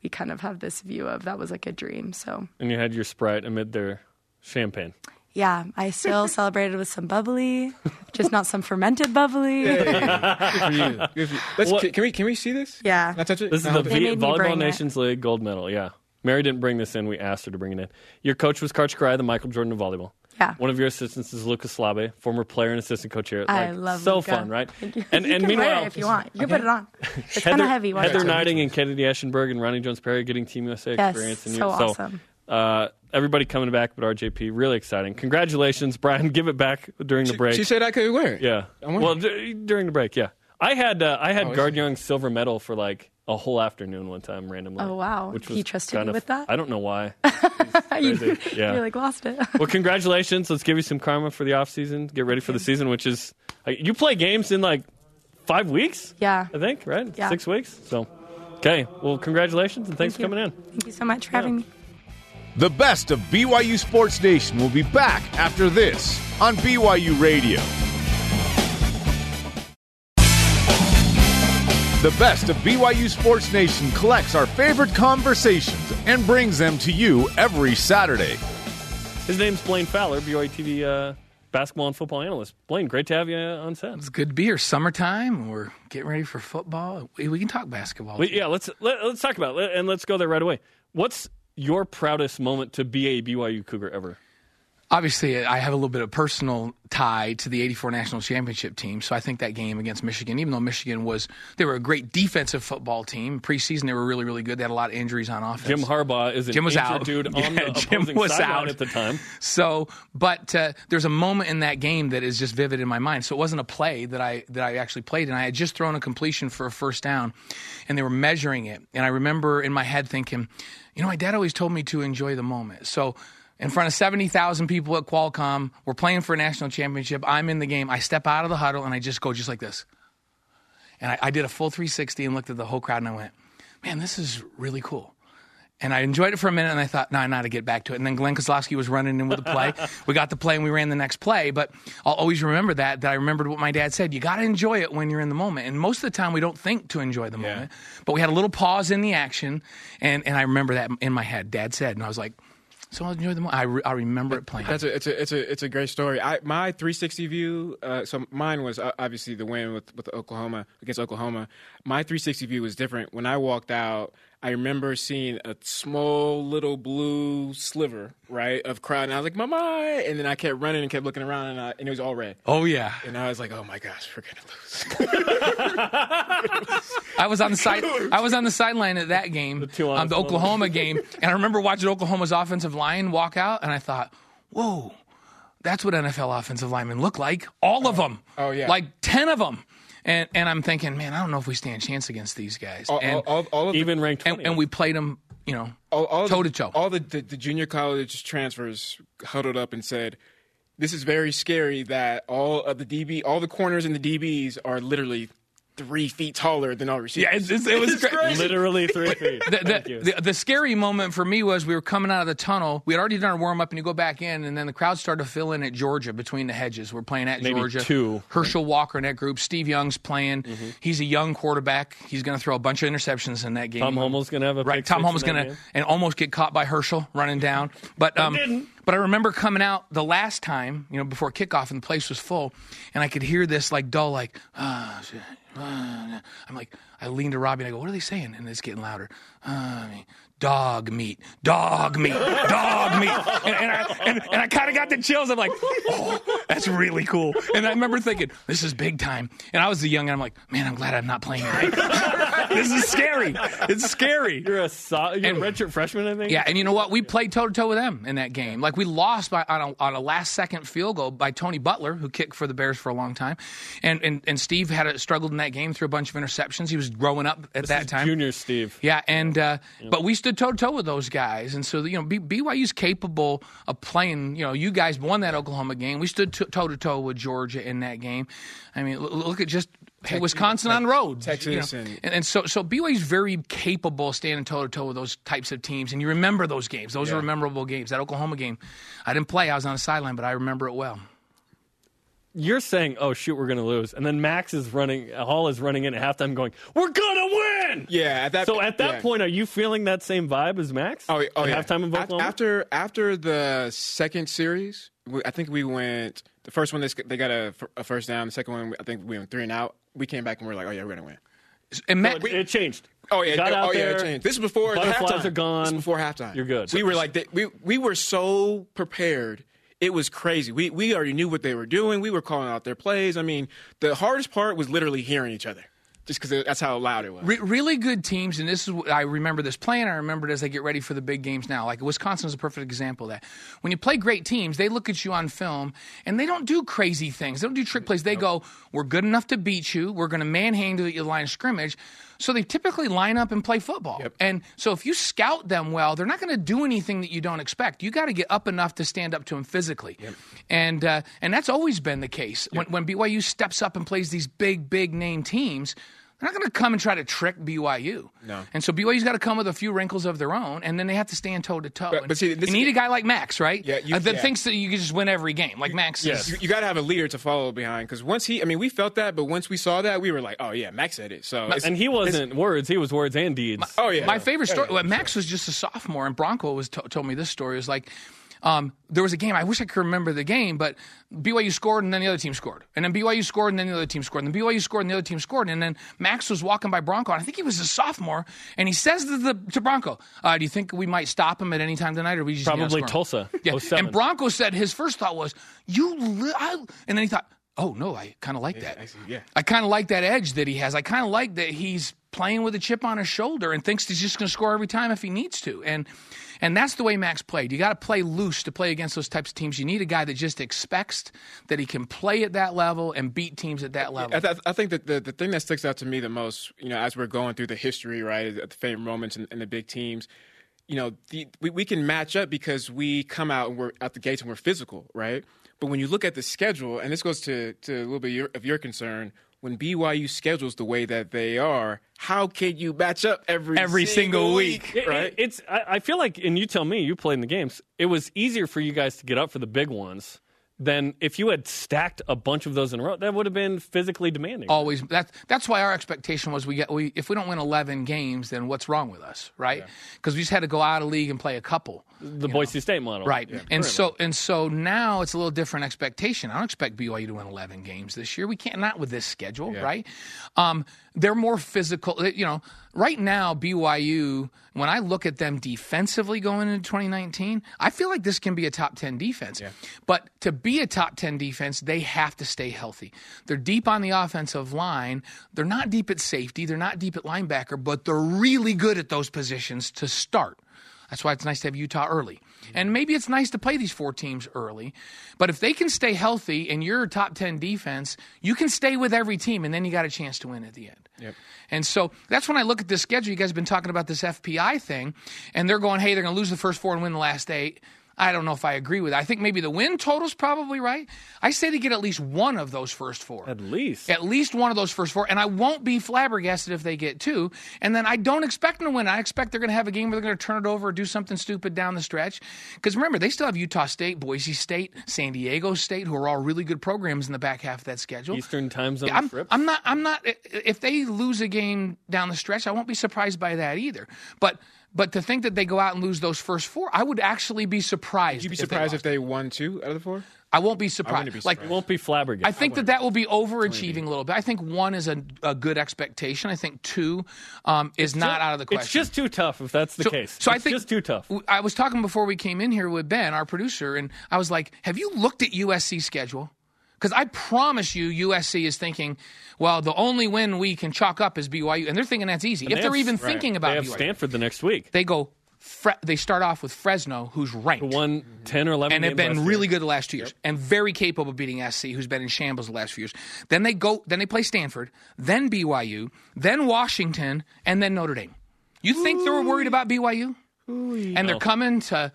we kind of have this view of that was like a dream. So And you had your Sprite amid their champagne. Yeah, I still <laughs> celebrated with some bubbly, just not some fermented bubbly. Good for you. <laughs> Good for you. Let's, What- can, can we can we see this? Yeah. Can I touch it? This is the hold it? They v- Volleyball bring it. Nations League gold medal. Yeah. Mary didn't bring this in. We asked her to bring it in. Your coach was Karch Kiraly, the Michael Jordan of volleyball. Yeah. One of your assistants is Lucas Slabe, former player and assistant coach here. I Like, love so Luka. fun, right? Thank you. And You and can wear meanwhile, it if you want, you can put it on. It's kind of heavy. Watch Heather it. Niding and Kennedy Eschenberg and Roni Jones Perry getting Team USA Yes, experience. And so you, awesome. uh, everybody coming back, but RJP really exciting. Congratulations, Brian. <laughs> Give it back during the break. She said I could wear it. Yeah. I'm wearing Well, d- during the break, yeah. I had uh, I had Oh, Guard it? Young's silver medal for like a whole afternoon one time randomly. Oh, wow. Which He trusted kind you of- with that? I don't know why. <laughs> you. Yeah. you like lost it. <laughs> well, congratulations. Let's give you some karma for the off season. Get ready for the season, which is like, you play games in like five weeks. yeah. I think right. Yeah. Six weeks. So, okay. Well, congratulations and thanks Thank for coming in. Thank you so much for having me. The best of BYU Sports Nation will be back after this on BYU Radio. The best of BYU Sports Nation collects our favorite conversations and brings them to you every Saturday. His name's Blaine Fowler, BYU TV uh, basketball and football analyst. Blaine, great to have you on set. It's good to be here. Summertime. We're getting ready for football. We, we can talk basketball. Wait, yeah, let's let, let's talk about it, and let's go there right away. What's your proudest moment to be a BYU Cougar ever? Obviously, I have a little bit of personal tie to the 84 national championship team. So I think that game against Michigan, even though Michigan was, they were a great defensive football team. Preseason, they were really, really good. They had a lot of injuries on offense. Jim Harbaugh is an Jim was out. dude <laughs> on Yeah, the Jim was out. at the time. So, but uh, there's a moment in that game that is just vivid in my mind. So it wasn't a play that I that I actually played, and I had just thrown a completion for a first down, and they were measuring it. And I remember in my head thinking, you know, my dad always told me to enjoy the moment. So. In front of 70,000 people at Qualcomm, we're playing for a national championship. I'm in the game. I step out of the huddle and I just go just like this. And I, I did a full 360 and looked at the whole crowd and I went, man, this is really cool. And I enjoyed it for a minute, and I thought, no, I got to get back to it. And then Glenn Kozlowski was running in with the play. <laughs> we got the play, and we ran the next play. But I'll always remember that. That I remembered what my dad said. You got to enjoy it when you're in the moment. And most of the time, we don't think to enjoy the moment. But we had a little pause in the action, and and I remember that in my head. Dad said, and I was like, so I'll enjoy the moment. I, re- I remember it playing. That's a, it's a it's a it's a great story. I my 360 view. Uh, so mine was uh, obviously the win with with Oklahoma against Oklahoma. My 360 view was different. When I walked out, I remember seeing a small little blue sliver right of crowd, and I was like, "Mama!" And then I kept running and kept looking around, and, I, and it was all red. oh yeah. And I was like, "Oh my gosh, we're gonna lose." <laughs> I was on the side. I was on the sideline at that game, two um, the Oklahoma game, <laughs> and I remember watching Oklahoma's offensive line walk out, and I thought, "Whoa, that's what NFL offensive linemen look like. All of them. Oh, yeah. like ten of them." And and I'm thinking, man, I don't know if we stand a chance against these guys. all, and, all, all, all of the, Even ranked 20. and and we played them, you know, all, all toe the, to toe. All the, the the junior college transfers huddled up and said, "This is very scary that all of the DB, all the corners and the DBs are literally three feet taller than all receivers." Yeah, it's, it's, it was <laughs> great. Literally three feet. the, Thank the, you. the, the scary moment for me was we were coming out of the tunnel. We had already done our warm up, and you go back in, and then the crowd started to fill in at Georgia between the hedges. We're playing at Maybe Georgia. two. Herschel Walker in that group. Steve Young's playing. He's a young quarterback. He's going to throw a bunch of interceptions in that game. Tom Holmoe's gonna have a right. Tom six Holmoe's going to and almost get caught by Herschel running down, <laughs> but um, didn't. but I remember coming out the last time, you know, before kickoff, and the place was full, and I could hear this like dull, like, ah, shit, ah. I'm like, I lean to Robbie and I go, what are they saying? And it's getting louder. Ah, dog meat, dog meat, dog meat. And, and I, and, and I kind of got the chills. I'm like, oh, that's really cool. And I remember thinking, this is big time. And I was the young, and I'm like, man, I'm glad I'm not playing tonight. <laughs> this is scary. It's scary. You're a so- you're a redshirt freshman, I think. Yeah, and you know what? We played toe to toe with them in that game. Like we lost by on a, on a last second field goal by Tony Butler, who kicked for the Bears for a long time, and and, and Steve had a, struggled in that game through a bunch of interceptions. He was growing up at that time. Junior Steve. Yeah, and uh, but we stood toe to toe with those guys, and so you know B- BYU's capable of playing. You know, you guys won that Oklahoma game. We stood toe to toe with Georgia in that game. I mean, l- look at just hey, Wisconsin on road, Texas you know. and- and and so so BYU's very capable of standing toe to toe with those types of teams, and you remember those games. Those Yeah. are memorable games. That Oklahoma game, I didn't play. I was on the sideline, but I remember it well. You're saying, "Oh shoot, we're going to lose," and then Max is running. Hall is running in at halftime, going, "We're gonna win." Yeah, at that so at that yeah. point, are you feeling that same vibe as Max? Oh, oh at yeah. halftime of Af- Oklahoma. After after the second series, we, I think we went. The first one they, sc- they got a, f- a first down. The second one, I think we went three and out. We came back and we are like, oh yeah, we're gonna win. And So it, it changed. Oh yeah, Got oh, out yeah, there, it changed. This is before the butterflies halftime. are gone. This is before halftime. You're good. We were like, they, we we were so prepared. It was crazy. We we already knew what they were doing. We were calling out their plays. I mean, the hardest part was literally hearing each other, just because that's how loud it was. Re- really good teams, and this is what I remember this playing. I remember it as they get ready for the big games now. Like Wisconsin is a perfect example of that. When you play great teams, they look at you on film and they don't do crazy things. They don't do trick plays. They go, "We're good enough to beat you. We're going to manhandle you at the line of scrimmage." So they typically line up and play football. And so if you scout them well, they're not going to do anything that you don't expect. You got to get up enough to stand up to them physically. And uh, and that's always been the case. When, when BYU steps up and plays these big, big name teams, they're not going to come and try to trick BYU. No. And so BYU's got to come with a few wrinkles of their own, and then they have to stand toe to toe. But- but see, this- you need a guy like Max, right? Yeah, you- Uh, that yeah. thinks that you can just win every game, like Max. is. You, got to have a leader to follow behind because once he, I mean, we felt that, but once we saw that, we were like, oh yeah, Max said it. So and he wasn't words; he was words and deeds. oh yeah, My favorite story. yeah, well, Max was just a sophomore, and Bronco was to- told me this story. It was like um, there was a game. I wish I could remember the game, but BYU scored, and then the other team scored, and then BYU scored, and then the other team scored, and then BYU scored, and the other team scored, and then Max was walking by Bronco, and I think he was a sophomore, and he says to the to Bronco, uh, "Do you think we might stop him at any time tonight, or we just need to Probably him?" Tulsa. Yeah, 07. and Bronco said his first thought was, "You," li- I, and then he thought. Oh no, I kind of like that. yeah. I kind of like that edge that he has. I kind of like that he's playing with a chip on his shoulder and thinks he's just going to score every time if he needs to. And and that's the way Max played. You got to play loose to play against those types of teams. You need a guy that just expects that he can play at that level and beat teams at that level. I, th- I think that the, the thing that sticks out to me the most, you know, as we're going through the history, right, at the favorite moments and, and the big teams, you know, the, we, we can match up because we come out and we're at the gates and we're physical, right? But when you look at the schedule, and this goes to, to a little bit your, of your concern, when BYU schedules the way that they are, how can you match up every Every single week, It- it- right? it's. I, I feel like, and you tell me, you played in the games. It was easier for you guys to get up for the big ones than if you had stacked a bunch of those in a row. That would have been physically demanding. Always. That, that's why our expectation was we get we if we don't win eleven games, then what's wrong with us, right? Because we just had to go out of league and play a couple. the Boise State model, Right. and so and so now it's a little different expectation. I don't expect BYU to win 11 games this year. We can't not with this schedule, right? Um, they're more physical, you know, right now BYU when I look at them defensively going into 2019, I feel like this can be a top 10 defense. But to be a top 10 defense, they have to stay healthy. They're deep on the offensive line. They're not deep at safety, they're not deep at linebacker, but they're really good at those positions to start. That's why it's nice to have Utah early. And maybe it's nice to play these four teams early. But if they can stay healthy and you're a top 10 defense, you can stay with every team and then you got a chance to win at the end. Yep. And so that's when I look at this schedule. You guys have been talking about this FPI thing, and they're going, hey, they're going to lose the first four and win the last eight. I don't know if I agree with that. I think maybe the win total's probably right. I say they get at least one of those first four. At least. At least one of those first four. And I won't be flabbergasted if they get two. And then I don't expect them to win. I expect they're going to have a game where they're going to turn it over or do something stupid down the stretch. Because remember, they still have Utah State, Boise State, San Diego State, who are all really good programs in the back half of that schedule. Eastern time zone I'm, trip. I'm not. I'm not. If they lose a game down the stretch, I won't be surprised by that either. But but to think that they go out and lose those first four, I would actually be surprised. Would you be if they surprised if they won two out of the four? I won't be surprised. be Like It won't be flabbergasted. I think that that will be overachieving a little bit. I think one is a, a good expectation. I think two um, is not out of the question. It's just too tough if that's the So- case. so I It's think- just too tough. I was talking before we came in here with Ben, our producer, and I was like, "Have you looked at USC schedule?" Because I promise you, USC is thinking, "Well, the only win we can chalk up is BYU," and they're thinking that's easy. And if they they're have- even right. thinking about they have BYU, Stanford the next week. they go. Fre- they start off with Fresno, who's ranked Won ten or eleven, and have been really year. good the last two years, and very capable of beating SC, who's been in shambles the last few years. Then they go, then they play Stanford, then BYU, then Washington, and then Notre Dame. You think they were worried about BYU? Ooh, And they're coming to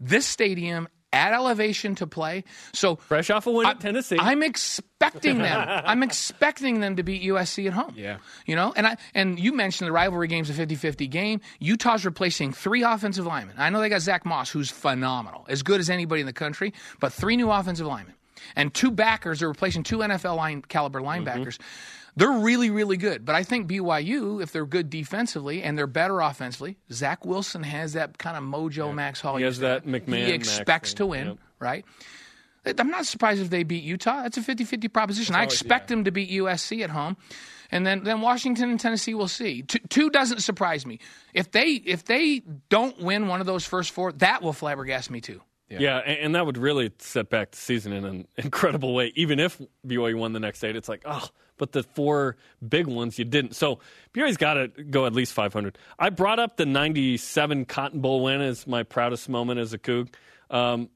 this stadium at elevation to play. So fresh off a win at Tennessee, I'm expecting them. <laughs> I'm expecting them to beat USC at home. Yeah. You know, and I and you mentioned the rivalry game's a 50-50 game. Utah's replacing three offensive linemen. I know they got Zach Moss, who's phenomenal, as good as anybody in the country, but three new offensive linemen and two backers are replacing two NFL line caliber linebackers. Mm-hmm. They're really, really good. But I think BYU, if they're good defensively and they're better offensively, Zach Wilson has that kind of mojo Max Hall. He has that. McMahon He expects to win, Yep. right? I'm not surprised if they beat Utah. That's a 50-50 proposition. I expect them to beat USC at home. And then, then Washington and Tennessee will see. Two, two doesn't surprise me. If they if they don't win one of those first four, that will flabbergast me too. Yeah, and, and that would really set back the season in an <laughs> incredible way. Even if BYU won the next eight, it's like, oh, but the four big ones you didn't. So BYU's got to go at least 500. I brought up the 97 Cotton Bowl win as my proudest moment as a Coug. Um,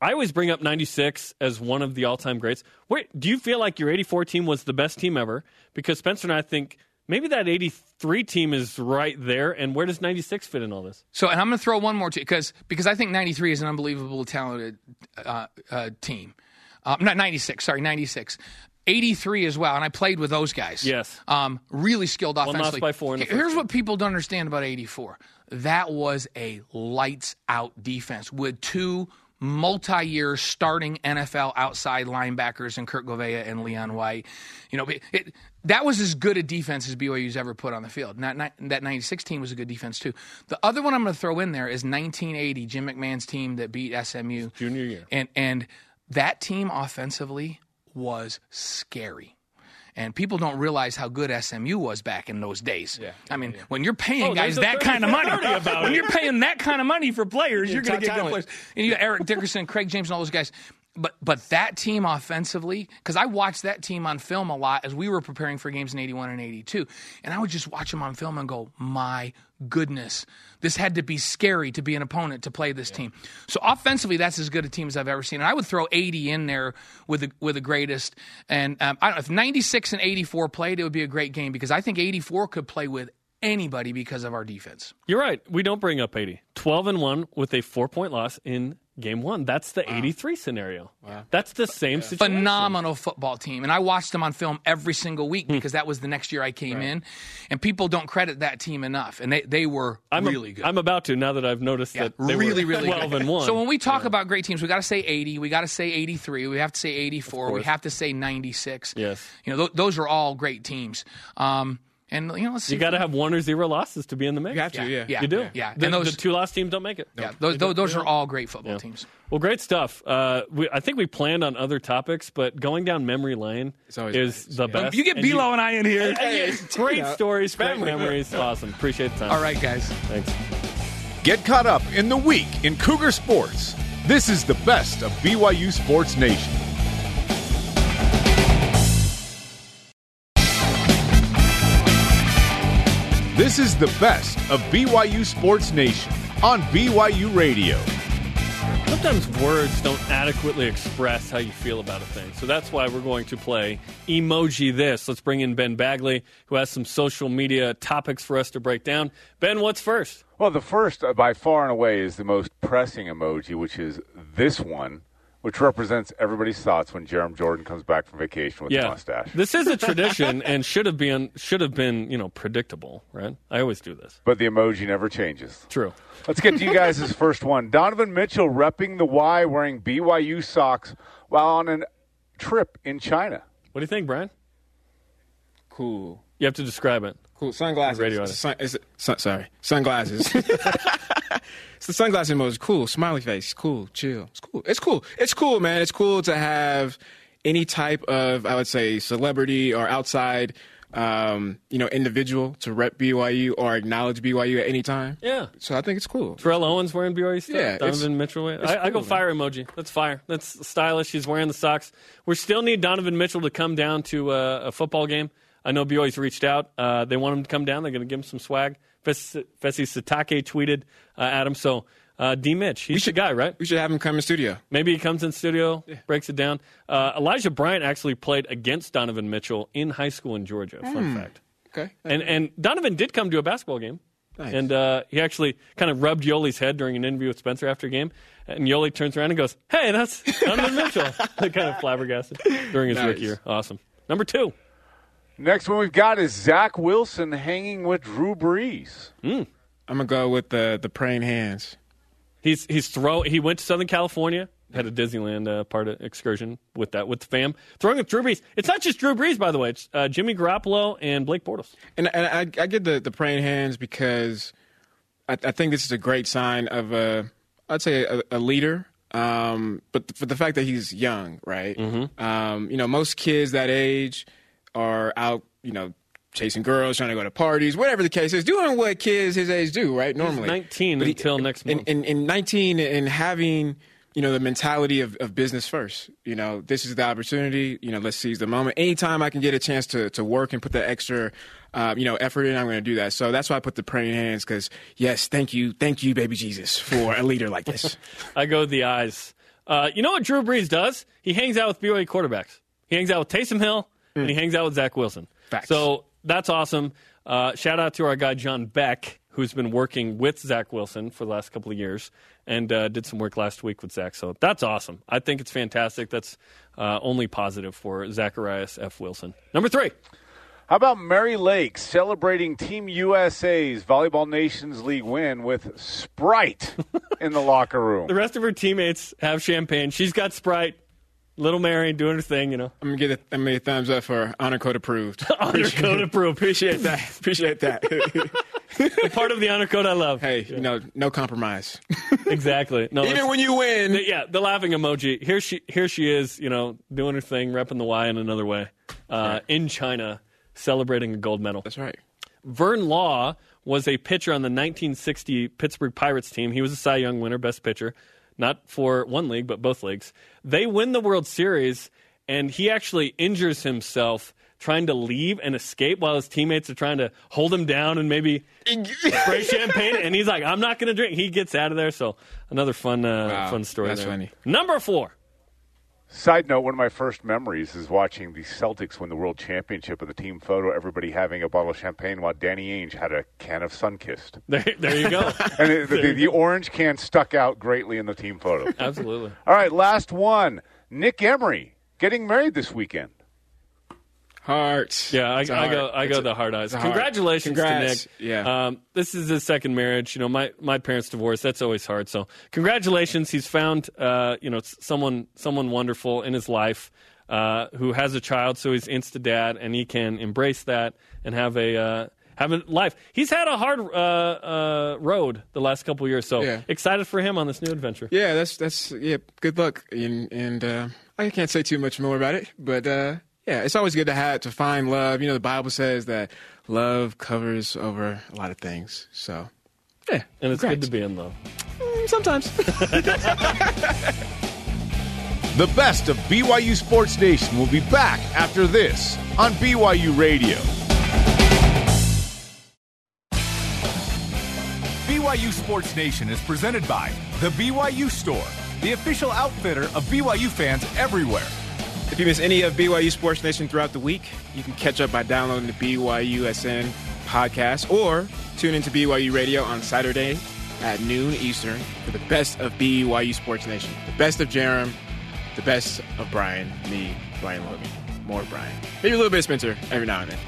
I always bring up 96 as one of the all time greats. Wait, do you feel like your 84 team was the best team ever? Because Spencer and I think maybe that 83 team is right there. And where does 96 fit in all this? So, and I'm going to throw one more to because because I think 93 is an unbelievable talented uh, uh, team. Uh, not 96, sorry, 96. 83 as well, and I played with those guys. Yes. Um, really skilled One offensively. by four in the Here- Here's what people don't understand about 84. That was a lights out defense with two multi-year starting NFL outside linebackers in Kurt Gouveia and Leon White. You know, it, it, that was as good a defense as BYU's ever put on the field. Not, not, that 96 team was a good defense too. The other one I'm going to throw in there is 1980, Jim McMahon's team that beat SMU. Junior year. And and that team offensively was scary. And people don't realize how good SMU was back in those days. Yeah, I mean, when you're paying Oh, guys that 30 kind of money, about when it. you're paying that kind of money for players, Yeah, you're going to get good players. And you got Eric Dickerson, Craig James, and all those guys. But but that team offensively, because I watched that team on film a lot as we were preparing for games in '81 and '82, and I would just watch them on film and go, "My goodness, this had to be scary to be an opponent to play this team." So offensively, that's as good a team as I've ever seen. And I would throw 80 in there with the with the greatest. And um, I don't know if 96 and 84 played, it would be a great game because I think 84 could play with anybody because of our defense. You're right. We don't bring up 80. 12 and 1 with a four point loss in game one. That's the 83 scenario. That's the same situation. phenomenal football team. And I watched them on film every single week Hmm. because that was the next year I came in. And people don't credit that team enough. And they, they were I'm, really good. I'm about to now that I've noticed Yeah, that they really, were really 12 good. and 1. So when we talk about great teams, we got to say 80, we got to say 83, we have to say 84, we have to say 96. Yes. You know, th- those are all great teams. Um, and you know, you got to have one or zero losses to be in the mix. You have to, yeah. Yeah. You do. Yeah. The, And those- the two lost teams don't make it. yeah, those, those, those are all great football teams. Well, great stuff. Uh, we, I think we planned on other topics, but going down memory lane is nice, the yeah. best. You get And Bilo and I in here. and you- great Yeah. stories, great memories. Awesome. Appreciate the time. All right, guys. Thanks. Get caught up in the week in Cougar sports. This is the best of BYU Sports Nation. This is the best of BYU Sports Nation on BYU Radio. Sometimes words don't adequately express how you feel about a thing. So that's why we're going to play Emoji This. Let's bring in Ben Bagley, who has some social media topics for us to break down. Ben, what's first? Well, the first, uh, by far and away, is the most pressing emoji, which is this one, which represents everybody's thoughts when Jarom Jordan comes back from vacation with the Yeah, mustache. this is a <laughs> tradition and should have been should have been you know predictable, right? I always do this. But the emoji never changes. True. Let's get to you guys' <laughs> first one. Donovan Mitchell repping the Y wearing BYU socks while on a trip in China. What do you think, Brian? Cool. You have to describe it. Cool. Sunglasses. Radio It's a sun, it's a- sun, sorry. Sunglasses. <laughs> it's the sunglasses emoji. Is cool. Smiley face. Cool. Chill. It's cool. It's cool. It's cool, man. It's cool to have any type of, I would say, celebrity or outside, um, you know, individual to rep BYU or acknowledge BYU at any time. Yeah. So I think it's cool. Terrell Owens wearing BYU stuff. Yeah, Donovan Mitchell. wearing- it's I, I go cool, fire emoji. That's fire. That's stylish. He's wearing the socks. We still need Donovan Mitchell to come down to uh, a football game. I know BYU's reached out. Uh, they want him to come down. They're going to give him some swag. Fesi Sitake tweeted uh, at him. So uh, D. Mitch, he's the guy, right? We should have him come in studio. Maybe he comes in studio, breaks it down. Uh, Elijah Bryant actually played against Donovan Mitchell in high school in Georgia. Fun Hmm. fact. Okay. And and Donovan did come to a basketball game. Nice. And uh, he actually kind of rubbed Yoeli's head during an interview with Spencer after a game. And Yoli turns around and goes, "Hey, that's Donovan Mitchell." <laughs> kind of flabbergasted during his Nice. rookie year. Awesome. Number two. Next one we've got is Zach Wilson hanging with Drew Brees. I'm gonna go with the the praying hands. He's he's throw. He went to Southern California, had a Disneyland uh, part of excursion with that with the fam, throwing with Drew Brees. It's not just Drew Brees, by the way. It's uh, Jimmy Garoppolo and Blake Bortles. And, and I, I get the, the praying hands because I, I think this is a great sign of a, I'd say a, a leader. Um, but for the fact that he's young, right? Mm-hmm. Um, you know, most kids that age are out, you know, chasing girls, trying to go to parties, whatever the case is, doing what kids his age do, right? Normally, 19 But he- until next in, month. in, in 19 and having you know the mentality of, of business first you know this is the opportunity you know let's seize the moment anytime i can get a chance to, to work and put that extra uh, you know effort in i'm going to do that so that's why i put the praying hands because yes thank you thank you baby jesus for a leader like this <laughs> I go with the eyes. Uh, you know what Drew Brees does? He hangs out with BYU quarterbacks. He hangs out with Taysom Hill and he hangs out with Zach Wilson. Facts. So that's awesome. Uh, shout out to our guy John Beck, who's been working with Zach Wilson for the last couple of years and uh, did some work last week with Zach. So that's awesome. I think it's fantastic. That's uh, only positive for Zacharias F. Wilson. Number three. How about Mary Lake celebrating Team USA's Volleyball Nations League win with Sprite <laughs> in the locker room? The rest of her teammates have champagne. She's got Sprite. Little Mary doing her thing, you know. i'm going to get a, I'm gonna get a thumbs up for honor code approved <laughs> Honor code approved. appreciate that <laughs> appreciate that The part of the honor code I love. hey you know no compromise <laughs> Exactly. No, even when you win the- yeah, the laughing emoji. Here she, here she is, you know, doing her thing, repping the Y in another way, uh, in China, celebrating a gold medal. that's right Vern Law was a pitcher on the 1960 Pittsburgh Pirates team. He was a Cy Young winner, best pitcher, not for one league but both leagues. They win the World Series, and he actually injures himself trying to leave and escape while his teammates are trying to hold him down and maybe spray <laughs> champagne. And he's like, "I'm not going to drink." He gets out of there. So another fun, uh, Wow, fun story. that's there. funny. Number four. Side note, one of my first memories is watching the Celtics win the World Championship with a team photo, everybody having a bottle of champagne while Danny Ainge had a can of Sunkist. <laughs> There, there you go. <laughs> And it, the, the orange can stuck out greatly in the team photo. Absolutely. All right, last one. Nick Emery getting married this weekend. Hearts Yeah, I, I go. I It's go a- the hard eyes. heart. Congratulations Congrats. to Nick. Yeah. Um, this is his second marriage. You know, my my parents divorced. That's always hard. So, congratulations. He's found uh, you know someone someone wonderful in his life uh, who has a child. So he's insta dad, and he can embrace that and have a. Uh, have a life. He's had a hard uh, uh, road the last couple of years, so Yeah. excited for him on this new adventure. Yeah, that's that's yeah. Good luck, and and uh, I can't say too much more about it, but uh, yeah, it's always good to have to find love. You know, the Bible says that love covers over a lot of things. So yeah, And it's good to be in love. Mm, sometimes. <laughs> The best of BYU Sports Nation will be back after this on BYU Radio. BYU Sports Nation is presented by The BYU Store, the official outfitter of BYU fans everywhere. If you miss any of BYU Sports Nation throughout the week, you can catch up by downloading the BYUSN podcast or tune into BYU Radio on Saturday at noon Eastern for the best of BYU Sports Nation. The best of Jarom, the best of Brian, me, Brian Logan, more Brian. Maybe a little bit of Spencer every now and then.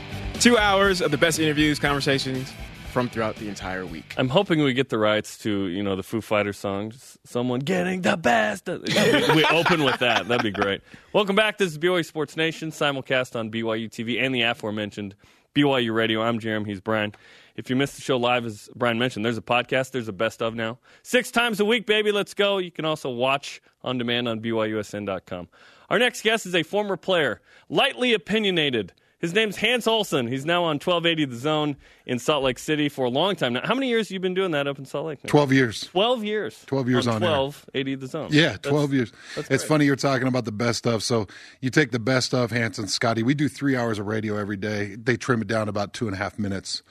Two hours of the best interviews, conversations from throughout the entire week. I'm hoping we get the rights to you know the Foo Fighters song. Someone getting the best. we, <laughs> we open with that. That'd be great. Welcome back. This is BYU Sports Nation simulcast on BYU TV and the aforementioned BYU Radio. I'm Jeremy. He's Brian. If you missed the show live, as Brian mentioned, there's a podcast. There's a best of now. Six times a week, baby. Let's go. You can also watch on demand on BYUSN.com. Our next guest is a former player, lightly opinionated. His name's Hans Olsen. He's now on 1280 The Zone in Salt Lake City for a long time now. How many years have you been doing that up in Salt Lake? now? 12 years. 12 years. 12 years on air. 1280 The Zone. Yeah, That's- 12 years. that's It's funny you're talking about the best of. So you take the best of Hanson, Scotty. We do three hours of radio every day. They trim it down about two and a half minutes,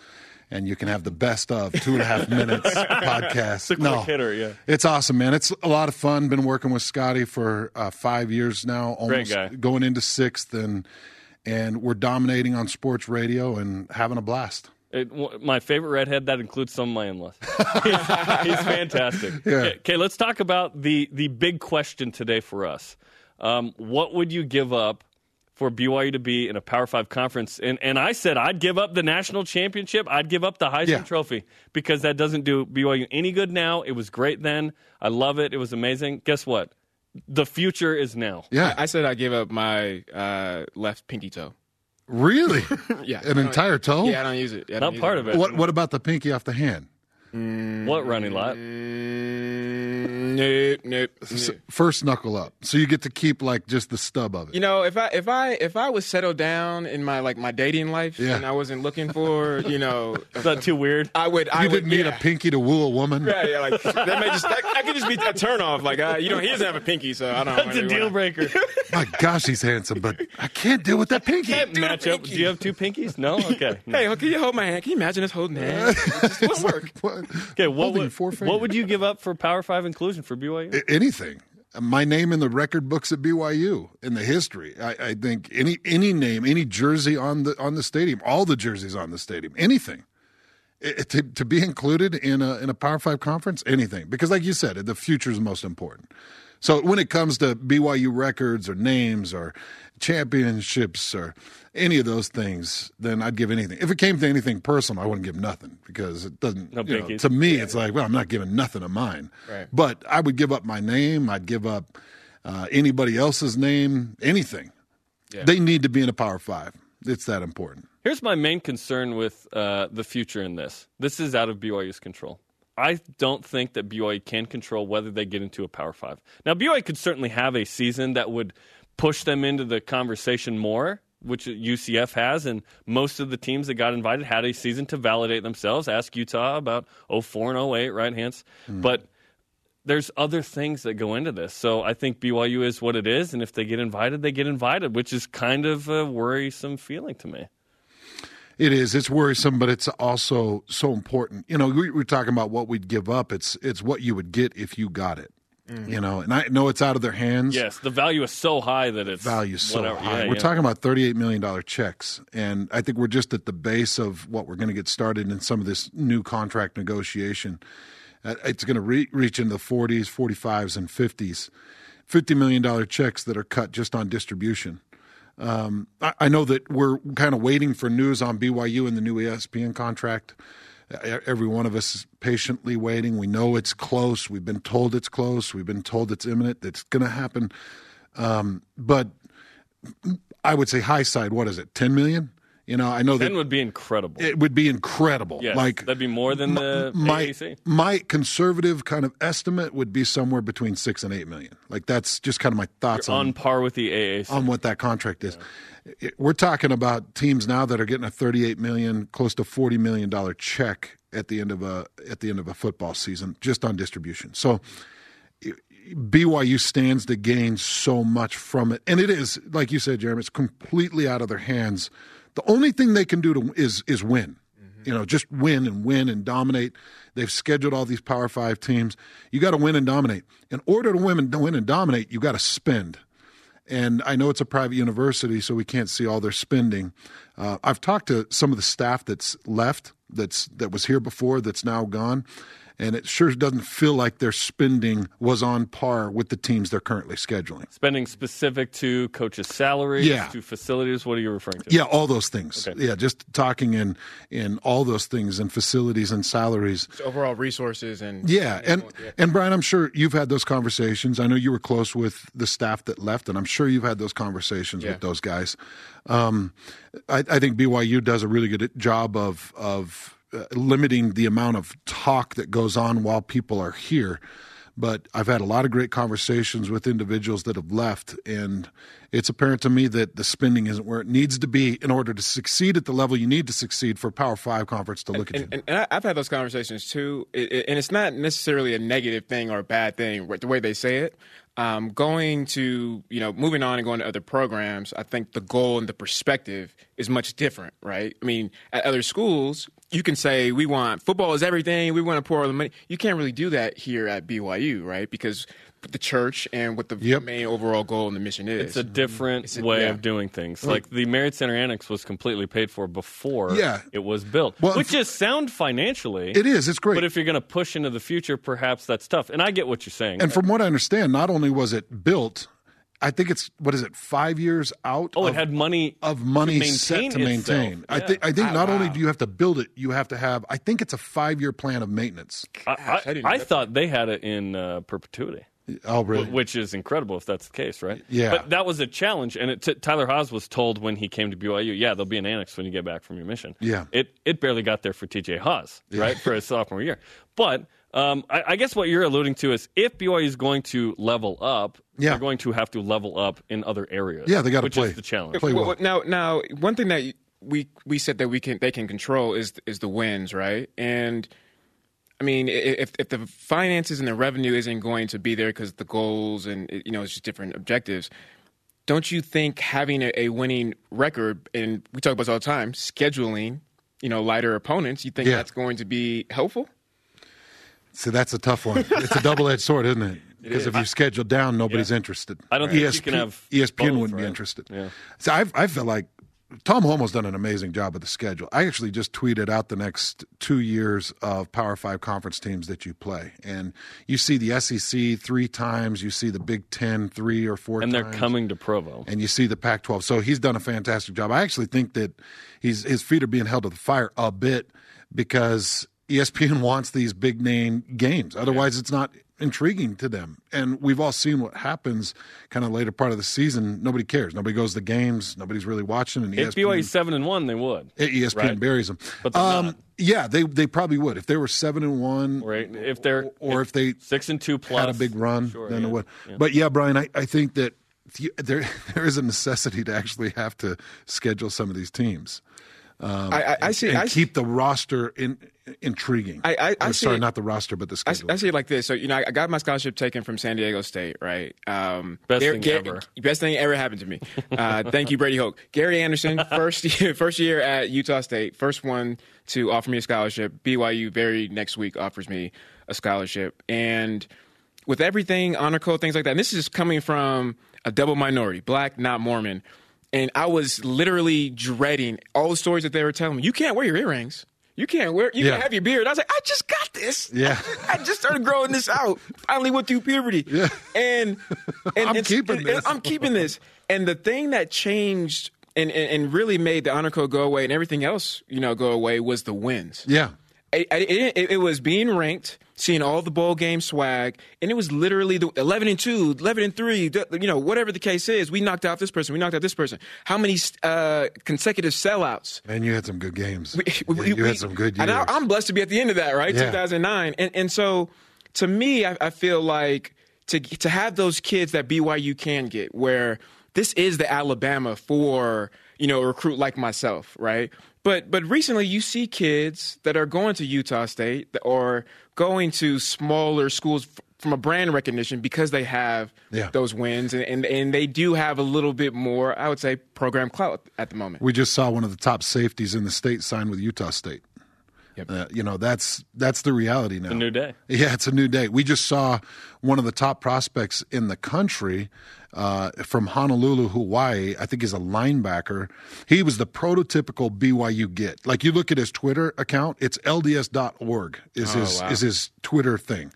and you can have the best of two and a half <laughs> minutes podcast. It's a quick hitter, yeah. It's awesome, man. It's a lot of fun. Been working with Scotty for uh, five years now, Great almost guy. going into sixth, and and we're dominating on sports radio and having a blast. It, w- my favorite redhead that includes some of my in-laws. <laughs> he's, he's fantastic. Yeah. Okay, okay, let's talk about the the big question today for us. Um, what would you give up for BYU to be in a Power Five conference? And and I said I'd give up the national championship. I'd give up the Heisman Yeah. Trophy because that doesn't do BYU any good now. It was great then. I love it. It was amazing. Guess what? The future is now. Yeah. I said I gave up my uh, left pinky toe. Really? <laughs> Yeah, An entire toe? Yeah, I don't use it. I don't Not use part of it. What What about the pinky off the hand? What running lot? Mm, nope, nope, S- First knuckle up, so you get to keep like just the stub of it. You know, if I if I if I was settled down in my like my dating life Yeah. and I wasn't looking for you know, <laughs> Is that too weird? I would. I you would, didn't need yeah. a pinky to woo a woman. Right, yeah, like that may just that, that could just be a turn off. Like, I, you know, he doesn't have a pinky, so I don't. That's a deal breaker. <laughs> My gosh, he's handsome, but I can't deal with that pinky. Match up. Do you have two pinkies? No. Okay. <laughs> Hey, can you hold my hand? Can you imagine us holding hands? It just wouldn't work. What? <laughs> Okay. What would, four what would you give up for Power Five inclusion for BYU? A- anything. My name in the record books at BYU in the history. I, I think any any name, any jersey on the on the stadium, all the jerseys on the stadium, anything. It- to, to be included in a in a Power Five conference, anything. Because like you said, the future is most important. So when it comes to BYU records or names or championships or any of those things, then I'd give anything. If it came to anything personal, I wouldn't give nothing because it doesn't. No you know, to me, it's like, well, I'm not giving nothing of mine. Right. But I would give up my name. I'd give up uh, anybody else's name, anything. Yeah. They need to be in a Power Five. It's that important. Here's my main concern with uh, the future in this. This is out of BYU's control. I don't think that BYU can control whether they get into a Power Five. Now, BYU could certainly have a season that would push them into the conversation more, which UCF has, and most of the teams that got invited had a season to validate themselves. Ask Utah about 04 and 08, right, Hans? Mm. But there's other things that go into this. So I think BYU is what it is, and if they get invited, they get invited, which is kind of a worrisome feeling to me. It is. It's worrisome, but it's also so important. You know, we we're talking about what we'd give up. It's it's what you would get if you got it. You know, and I know it's out of their hands. Yes, the value is so high that it's value so whatever. high. Yeah, we're yeah. talking about thirty-eight million dollar checks, and I think we're just at the base of what we're going to get started in some of this new contract negotiation. Uh, it's going to re- reach into the forties, forty-fives, and fifties. Fifty million dollar checks that are cut just on distribution. Um, I, I know that we're kind of waiting for news on BYU and the new ESPN contract. Every one of us is patiently waiting. We know it's close. We've been told it's close. We've been told it's imminent. It's going to happen. Um, but I would say high side. What is it? Ten million? You know, I know Ten that would be incredible. it would be incredible. yes, like that'd be more than the my AAC. my conservative kind of estimate would be somewhere between six and eight million. Like that's just kind of my thoughts on on par with the AAC. on what that contract is. It- We're talking about teams now that are getting a 38 million, close to 40 million dollar check at the end of a at the end of a football season just on distribution. So BYU stands to gain so much from it, and it is like you said, Jeremy. It's completely out of their hands. The only thing they can do to is is win. You know, just win and win and dominate. They've scheduled all these Power Five teams. You got to win and dominate. In order to win and win and dominate, you got to spend. And I know it's a private university, so we can't see all their spending. Uh, I've talked to some of the staff that's left, that's that was here before, that's now gone, and it sure doesn't feel like their spending was on par with the teams they're currently scheduling. Spending specific to coaches' salaries, Yeah. to facilities. What are you referring to? Yeah, all those things. Okay. Yeah, just talking in in all those things and facilities and salaries. Just overall resources and Yeah, and and Brian, I'm sure you've had those conversations. I know you were close with the staff that left, and I'm sure you've had those conversations Yeah. with those guys. Um, I, I think BYU does a really good job of of uh, limiting the amount of talk that goes on while people are here. But I've had a lot of great conversations with individuals that have left, and it's apparent to me that the spending isn't where it needs to be in order to succeed at the level you need to succeed for a Power Five conference to look at you. and, and, and I've had those conversations too, and it's not necessarily a negative thing or a bad thing the way they say it. Um, going to you know moving on and going to other programs, I think the goal and the perspective is much different, right? I mean, at other schools, you can say we want football is everything, we want to pour all the money. You can't really do that here at BYU, right? Because the church and what the Yep. main overall goal and the mission is. It's a different It's a- way yeah. of doing things. Like the Marriott Center Annex was completely paid for before Yeah. it was built, Well, which is sound financially. It is. It's great. But if you're going to push into the future, perhaps that's tough. And I get what you're saying. And from what I understand, not only was it built, I think it's what is it, five years out? oh, of, it had money of money to set maintain to maintain. itself. I think I think Ah, not only do you have to build it, you have to have. I think it's a five year plan of maintenance. I, I I, didn't I thought they had it in uh, perpetuity. Oh, really? Which is incredible if that's the case, right? Yeah. But that was a challenge, and it t- Tyler Haws was told when he came to BYU, yeah, there'll be an annex when you get back from your mission. Yeah. It it barely got there for TJ Haws, right, for his sophomore year. But um, I, I guess what you're alluding to is if BYU is going to level up, Yeah. they're going to have to level up in other areas. Yeah, they gotta which play- is the challenge. play Well, well. Now, now, one thing that we we said that we can they can control is is the wins, right? And I mean, if if the finances and the revenue isn't going to be there because the goals and you know it's just different objectives, don't you think having a, a winning record and we talk about this all the time, scheduling, you know, lighter opponents, you think Yeah. that's going to be helpful? So that's a tough one. It's a double edged sword, isn't it? Because if you schedule down, nobody's interested. I don't think you can have ESPN both, wouldn't be interested. Yeah. So I I feel like Tom Holmoe's done an amazing job with the schedule. I actually just tweeted out the next two years of Power Five conference teams that you play, and you see the SEC three times, you see the Big Ten three or four, and they're coming to Provo. and you see the Pac-12. So he's done a fantastic job. I actually think that he's his feet are being held to the fire a bit because ESPN wants these big name games. Otherwise, it's not intriguing to them. And we've all seen what happens kind of later part of the season. Nobody cares. Nobody goes to games. Nobody's really watching. And If BYU's seven and one, they would. ESPN right? buries them. But they're not. yeah, they they probably would if they were seven and one, Or eight- if they're or if they six and two plus had a big run, Sure, then yeah, it would. yeah. But yeah, Brian, I, I think that you- there <laughs> there is a necessity to actually have to schedule some of these teams. Um, I- I- I see- and I see- keep the roster in, intriguing. I- I- I Or, see sorry, it- not the roster, but the schedule. I see it like this. So you know, I got my scholarship taken from San Diego State, right? Um, Best Gar- thing Gar- ever. Best thing ever happened to me. Uh, thank you, Brady Hoke. Gary Anderson, <laughs> first year, first year at Utah State, first one to offer me a scholarship. BYU very next week offers me a scholarship, and with everything honor code things like that. And this is coming from a double minority, black, not Mormon. And I was literally dreading all the stories that they were telling me. You can't wear your earrings. You can't wear. You Yeah. can't have your beard. I was like, I just got this. Yeah. <laughs> I just started growing this out. Finally went through puberty. Yeah. And, and I'm keeping this. and I'm keeping this. And the thing that changed and, and, and really made the honor code go away and everything else, you know, go away was the wins. yeah, I- I- It, it, was being ranked, seeing all the bowl game swag, and it was literally the 11 and 2, 11 and 3, you know, whatever the case is. We knocked out this person, we knocked out this person. How many uh, consecutive sellouts? man, you had some good games. We- you we- you we- had some good years. And I, I'm blessed to be at the end of that, right? Yeah. 2009. And, and so to me, I, I feel like to, to have those kids that BYU can get, where this is the Alabama for, you know, a recruit like myself, right? But but recently you see kids that are going to Utah State or going to smaller schools from a brand recognition because they have Yeah. those wins and, and and they do have a little bit more, I would say, program clout at the moment. we just saw one of the top safeties in the state sign with Utah State. Yep. Uh, you know that's that's the reality now. a new day. Yeah, it's a new day. We just saw one of the top prospects in the country uh, from Honolulu, Hawaii. I think he's a linebacker. He was the prototypical BYU get. Like you look at his Twitter account, it's LDS.org is Oh, his wow. is his Twitter thing.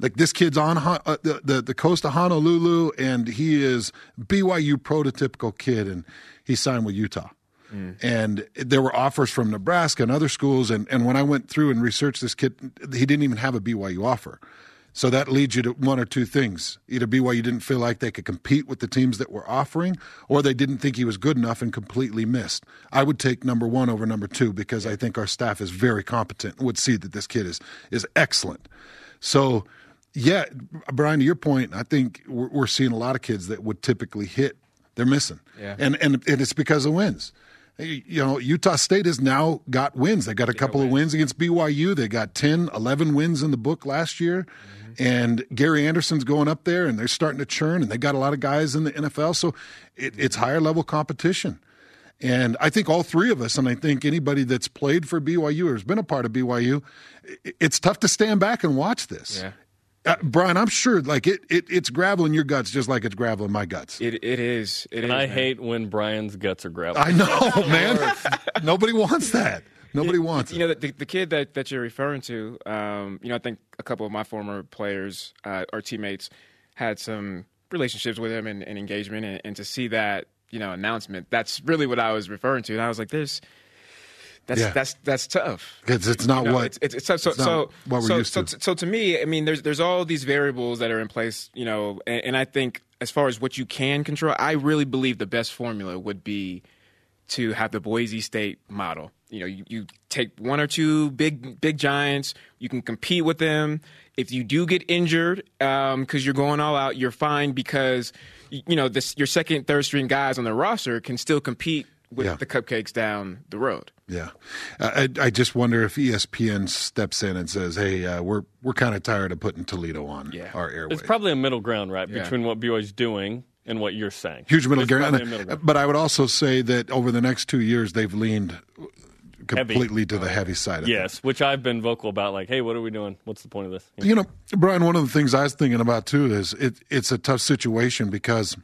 Like this kid's on uh, the, the the coast of Honolulu, and he is BYU prototypical kid, and he signed with Utah. And there were offers from Nebraska and other schools. And, and when I went through and researched this kid, he didn't even have a BYU offer. So that leads you to one or two things. Either BYU didn't feel like they could compete with the teams that were offering, or they didn't think he was good enough and completely missed. I would take number one over number two because I think our staff is very competent and would see that this kid is, is excellent. So, yeah, Brian, to your point, I think we're, we're seeing a lot of kids that would typically hit. They're missing. Yeah. And, and, and it's because of wins. You know, Utah State has now got wins. They got a couple of wins against BYU. They got 10, 11 wins in the book last year. Mm-hmm. And Gary Anderson's going up there, and they're starting to churn, and they got a lot of guys in the NFL. So it, it's higher level competition. And I think all three of us, and I think anybody that's played for BYU or has been a part of BYU, i- it's tough to stand back and watch this. Yeah. Uh, Brian, I'm sure like it, it it's gravel in your guts just like it's gravel in my guts. It it is. It and is, I man. hate when Brian's guts are gravel. I know, <laughs> man. Nobody wants that. Nobody wants it. You know, the, the kid that, that you're referring to, um, you know, I think a couple of my former players uh, or teammates had some relationships with him and, and engagement. And, and to see that, you know, announcement, that's really what I was referring to. And I was like, this. That's Yeah. that's that's tough. 'Cause it's not You know, what- it's, it's, it's so so it's so, what we're so, used so, to. so to me, I mean, there's there's all these variables that are in place, you know, and, and I think as far as what you can control, I really believe the best formula would be to have the Boise State model. You know, you, you take one or two big big giants, you can compete with them. If you do get injured because you're going all out, you're fine because you you know this your second, third string guys on the roster can still compete with Yeah. the cupcakes down the road. Yeah, I, I I just wonder if ESPN steps in and says, "Hey, uh, we're we're kind of tired of putting Toledo on our airways." It's probably a middle ground, right, Yeah. between what BYU's doing and what you're saying. Huge middle ground. middle ground. But I would also say that over the next two years, they've leaned Heavy. completely to the heavy side of it. Yes, which I've been vocal about. Like, hey, what are we doing? What's the point of this? You know, Brian, one of the things I was thinking about too is it, it's a tough situation because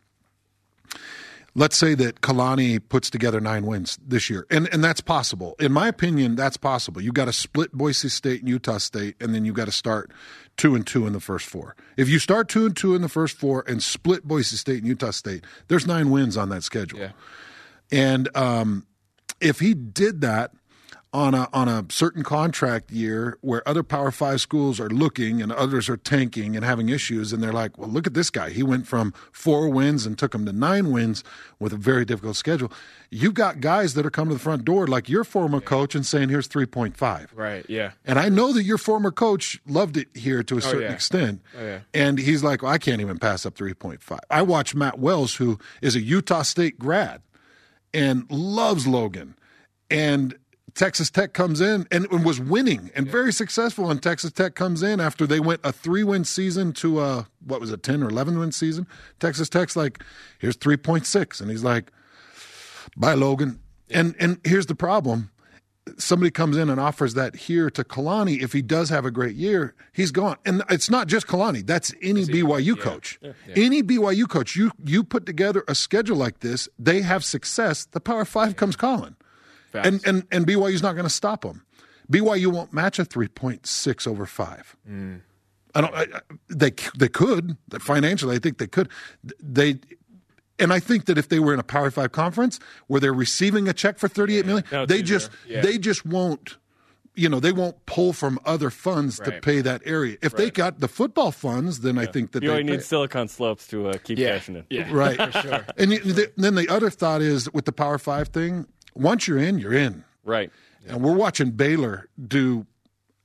let's say that Kalani puts together nine wins this year, and, and that's possible. In my opinion, that's possible. You've got to split Boise State and Utah State, and then you've got to start two and two in the first four. If you start two and two in the first four and split Boise State and Utah State, there's nine wins on that schedule. And um, if he did that on a on a certain contract year where other Power Five schools are looking and others are tanking and having issues, and they're like, "Well, look at this guy. He went from four wins and took him to nine wins with a very difficult schedule." You've got guys that are coming to the front door, like your former coach, and saying, "Here's three point five. Right. Yeah. And I know that your former coach loved it here to a Oh, certain yeah. extent. Oh, yeah. And he's like, well, I can't even pass up 3.5. I watched Matt Wells, who is a Utah State grad and loves Logan. And Texas Tech comes in and, and was winning and very successful. And Texas Tech comes in after they went a three win season to a, what was it, 10 or 11 win season? Texas Tech's like, here's 3.6. And he's like, bye, Logan. And, and here's the problem somebody comes in and offers that here to Kalani, if he does have a great year, he's gone. And it's not just Kalani, that's any BYU coach. Any BYU coach, you you put together a schedule like this, they have success, the Power Five comes calling. And, and and BYU's not going to stop them. BYU won't match a 3.6 over 5. I don't. I, I- they they could financially. I think they could. They, and I think that if they were in a Power Five conference where they're receiving a check for thirty eight million, No, it's they just Yeah. they just won't. You know, they won't pull from other funds to pay that area. If they got the football funds, then I think that You they only pay. need Silicon Slopes to uh, keep Yeah. cashing in. Yeah. right <laughs> For sure. And you, the, then the other thought is with the Power Five thing. Once you're in, you're in. Right. And we're watching Baylor do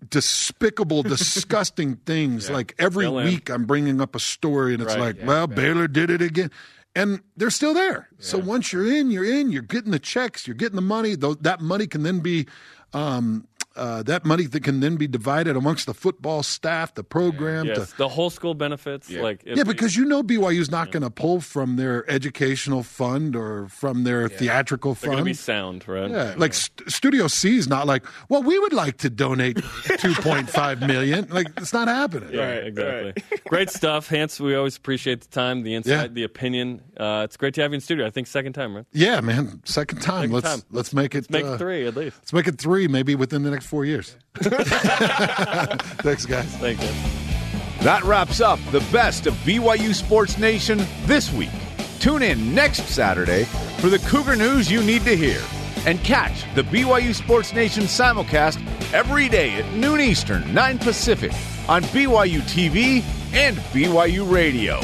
despicable, <laughs> disgusting things. Like every week, I'm bringing up a story, and it's Right. like, Yeah, well, Baylor did it again. And they're still there. So once you're in, you're in. You're getting the checks. You're getting the money. That money can then be, um, uh, that money that can then be divided amongst the football staff, the program. to- Yes, the whole school benefits. Like, yeah, because you know BYU's not going to pull from their educational fund or from their theatrical they're going to fund. be sound, right? Yeah, like St- Studio C is not like, well, we would like to donate 2.5 <laughs> million. Like, it's not happening. Yeah, exactly. <laughs> Great stuff, Hans. We always appreciate the time, the insight, Yeah. the opinion. Uh, it's great to have you in studio. I think second time, right? Yeah, man. Second time. Second let's time. let's make it. Let's make uh, three at least. Let's make it three, maybe within the next four years. <laughs> Thanks, guys. Thank you. That wraps up the best of BYU Sports Nation this week. Tune in next Saturday for the Cougar news you need to hear. And catch the BYU Sports Nation simulcast every day at noon Eastern, 9 Pacific on BYU TV and BYU Radio.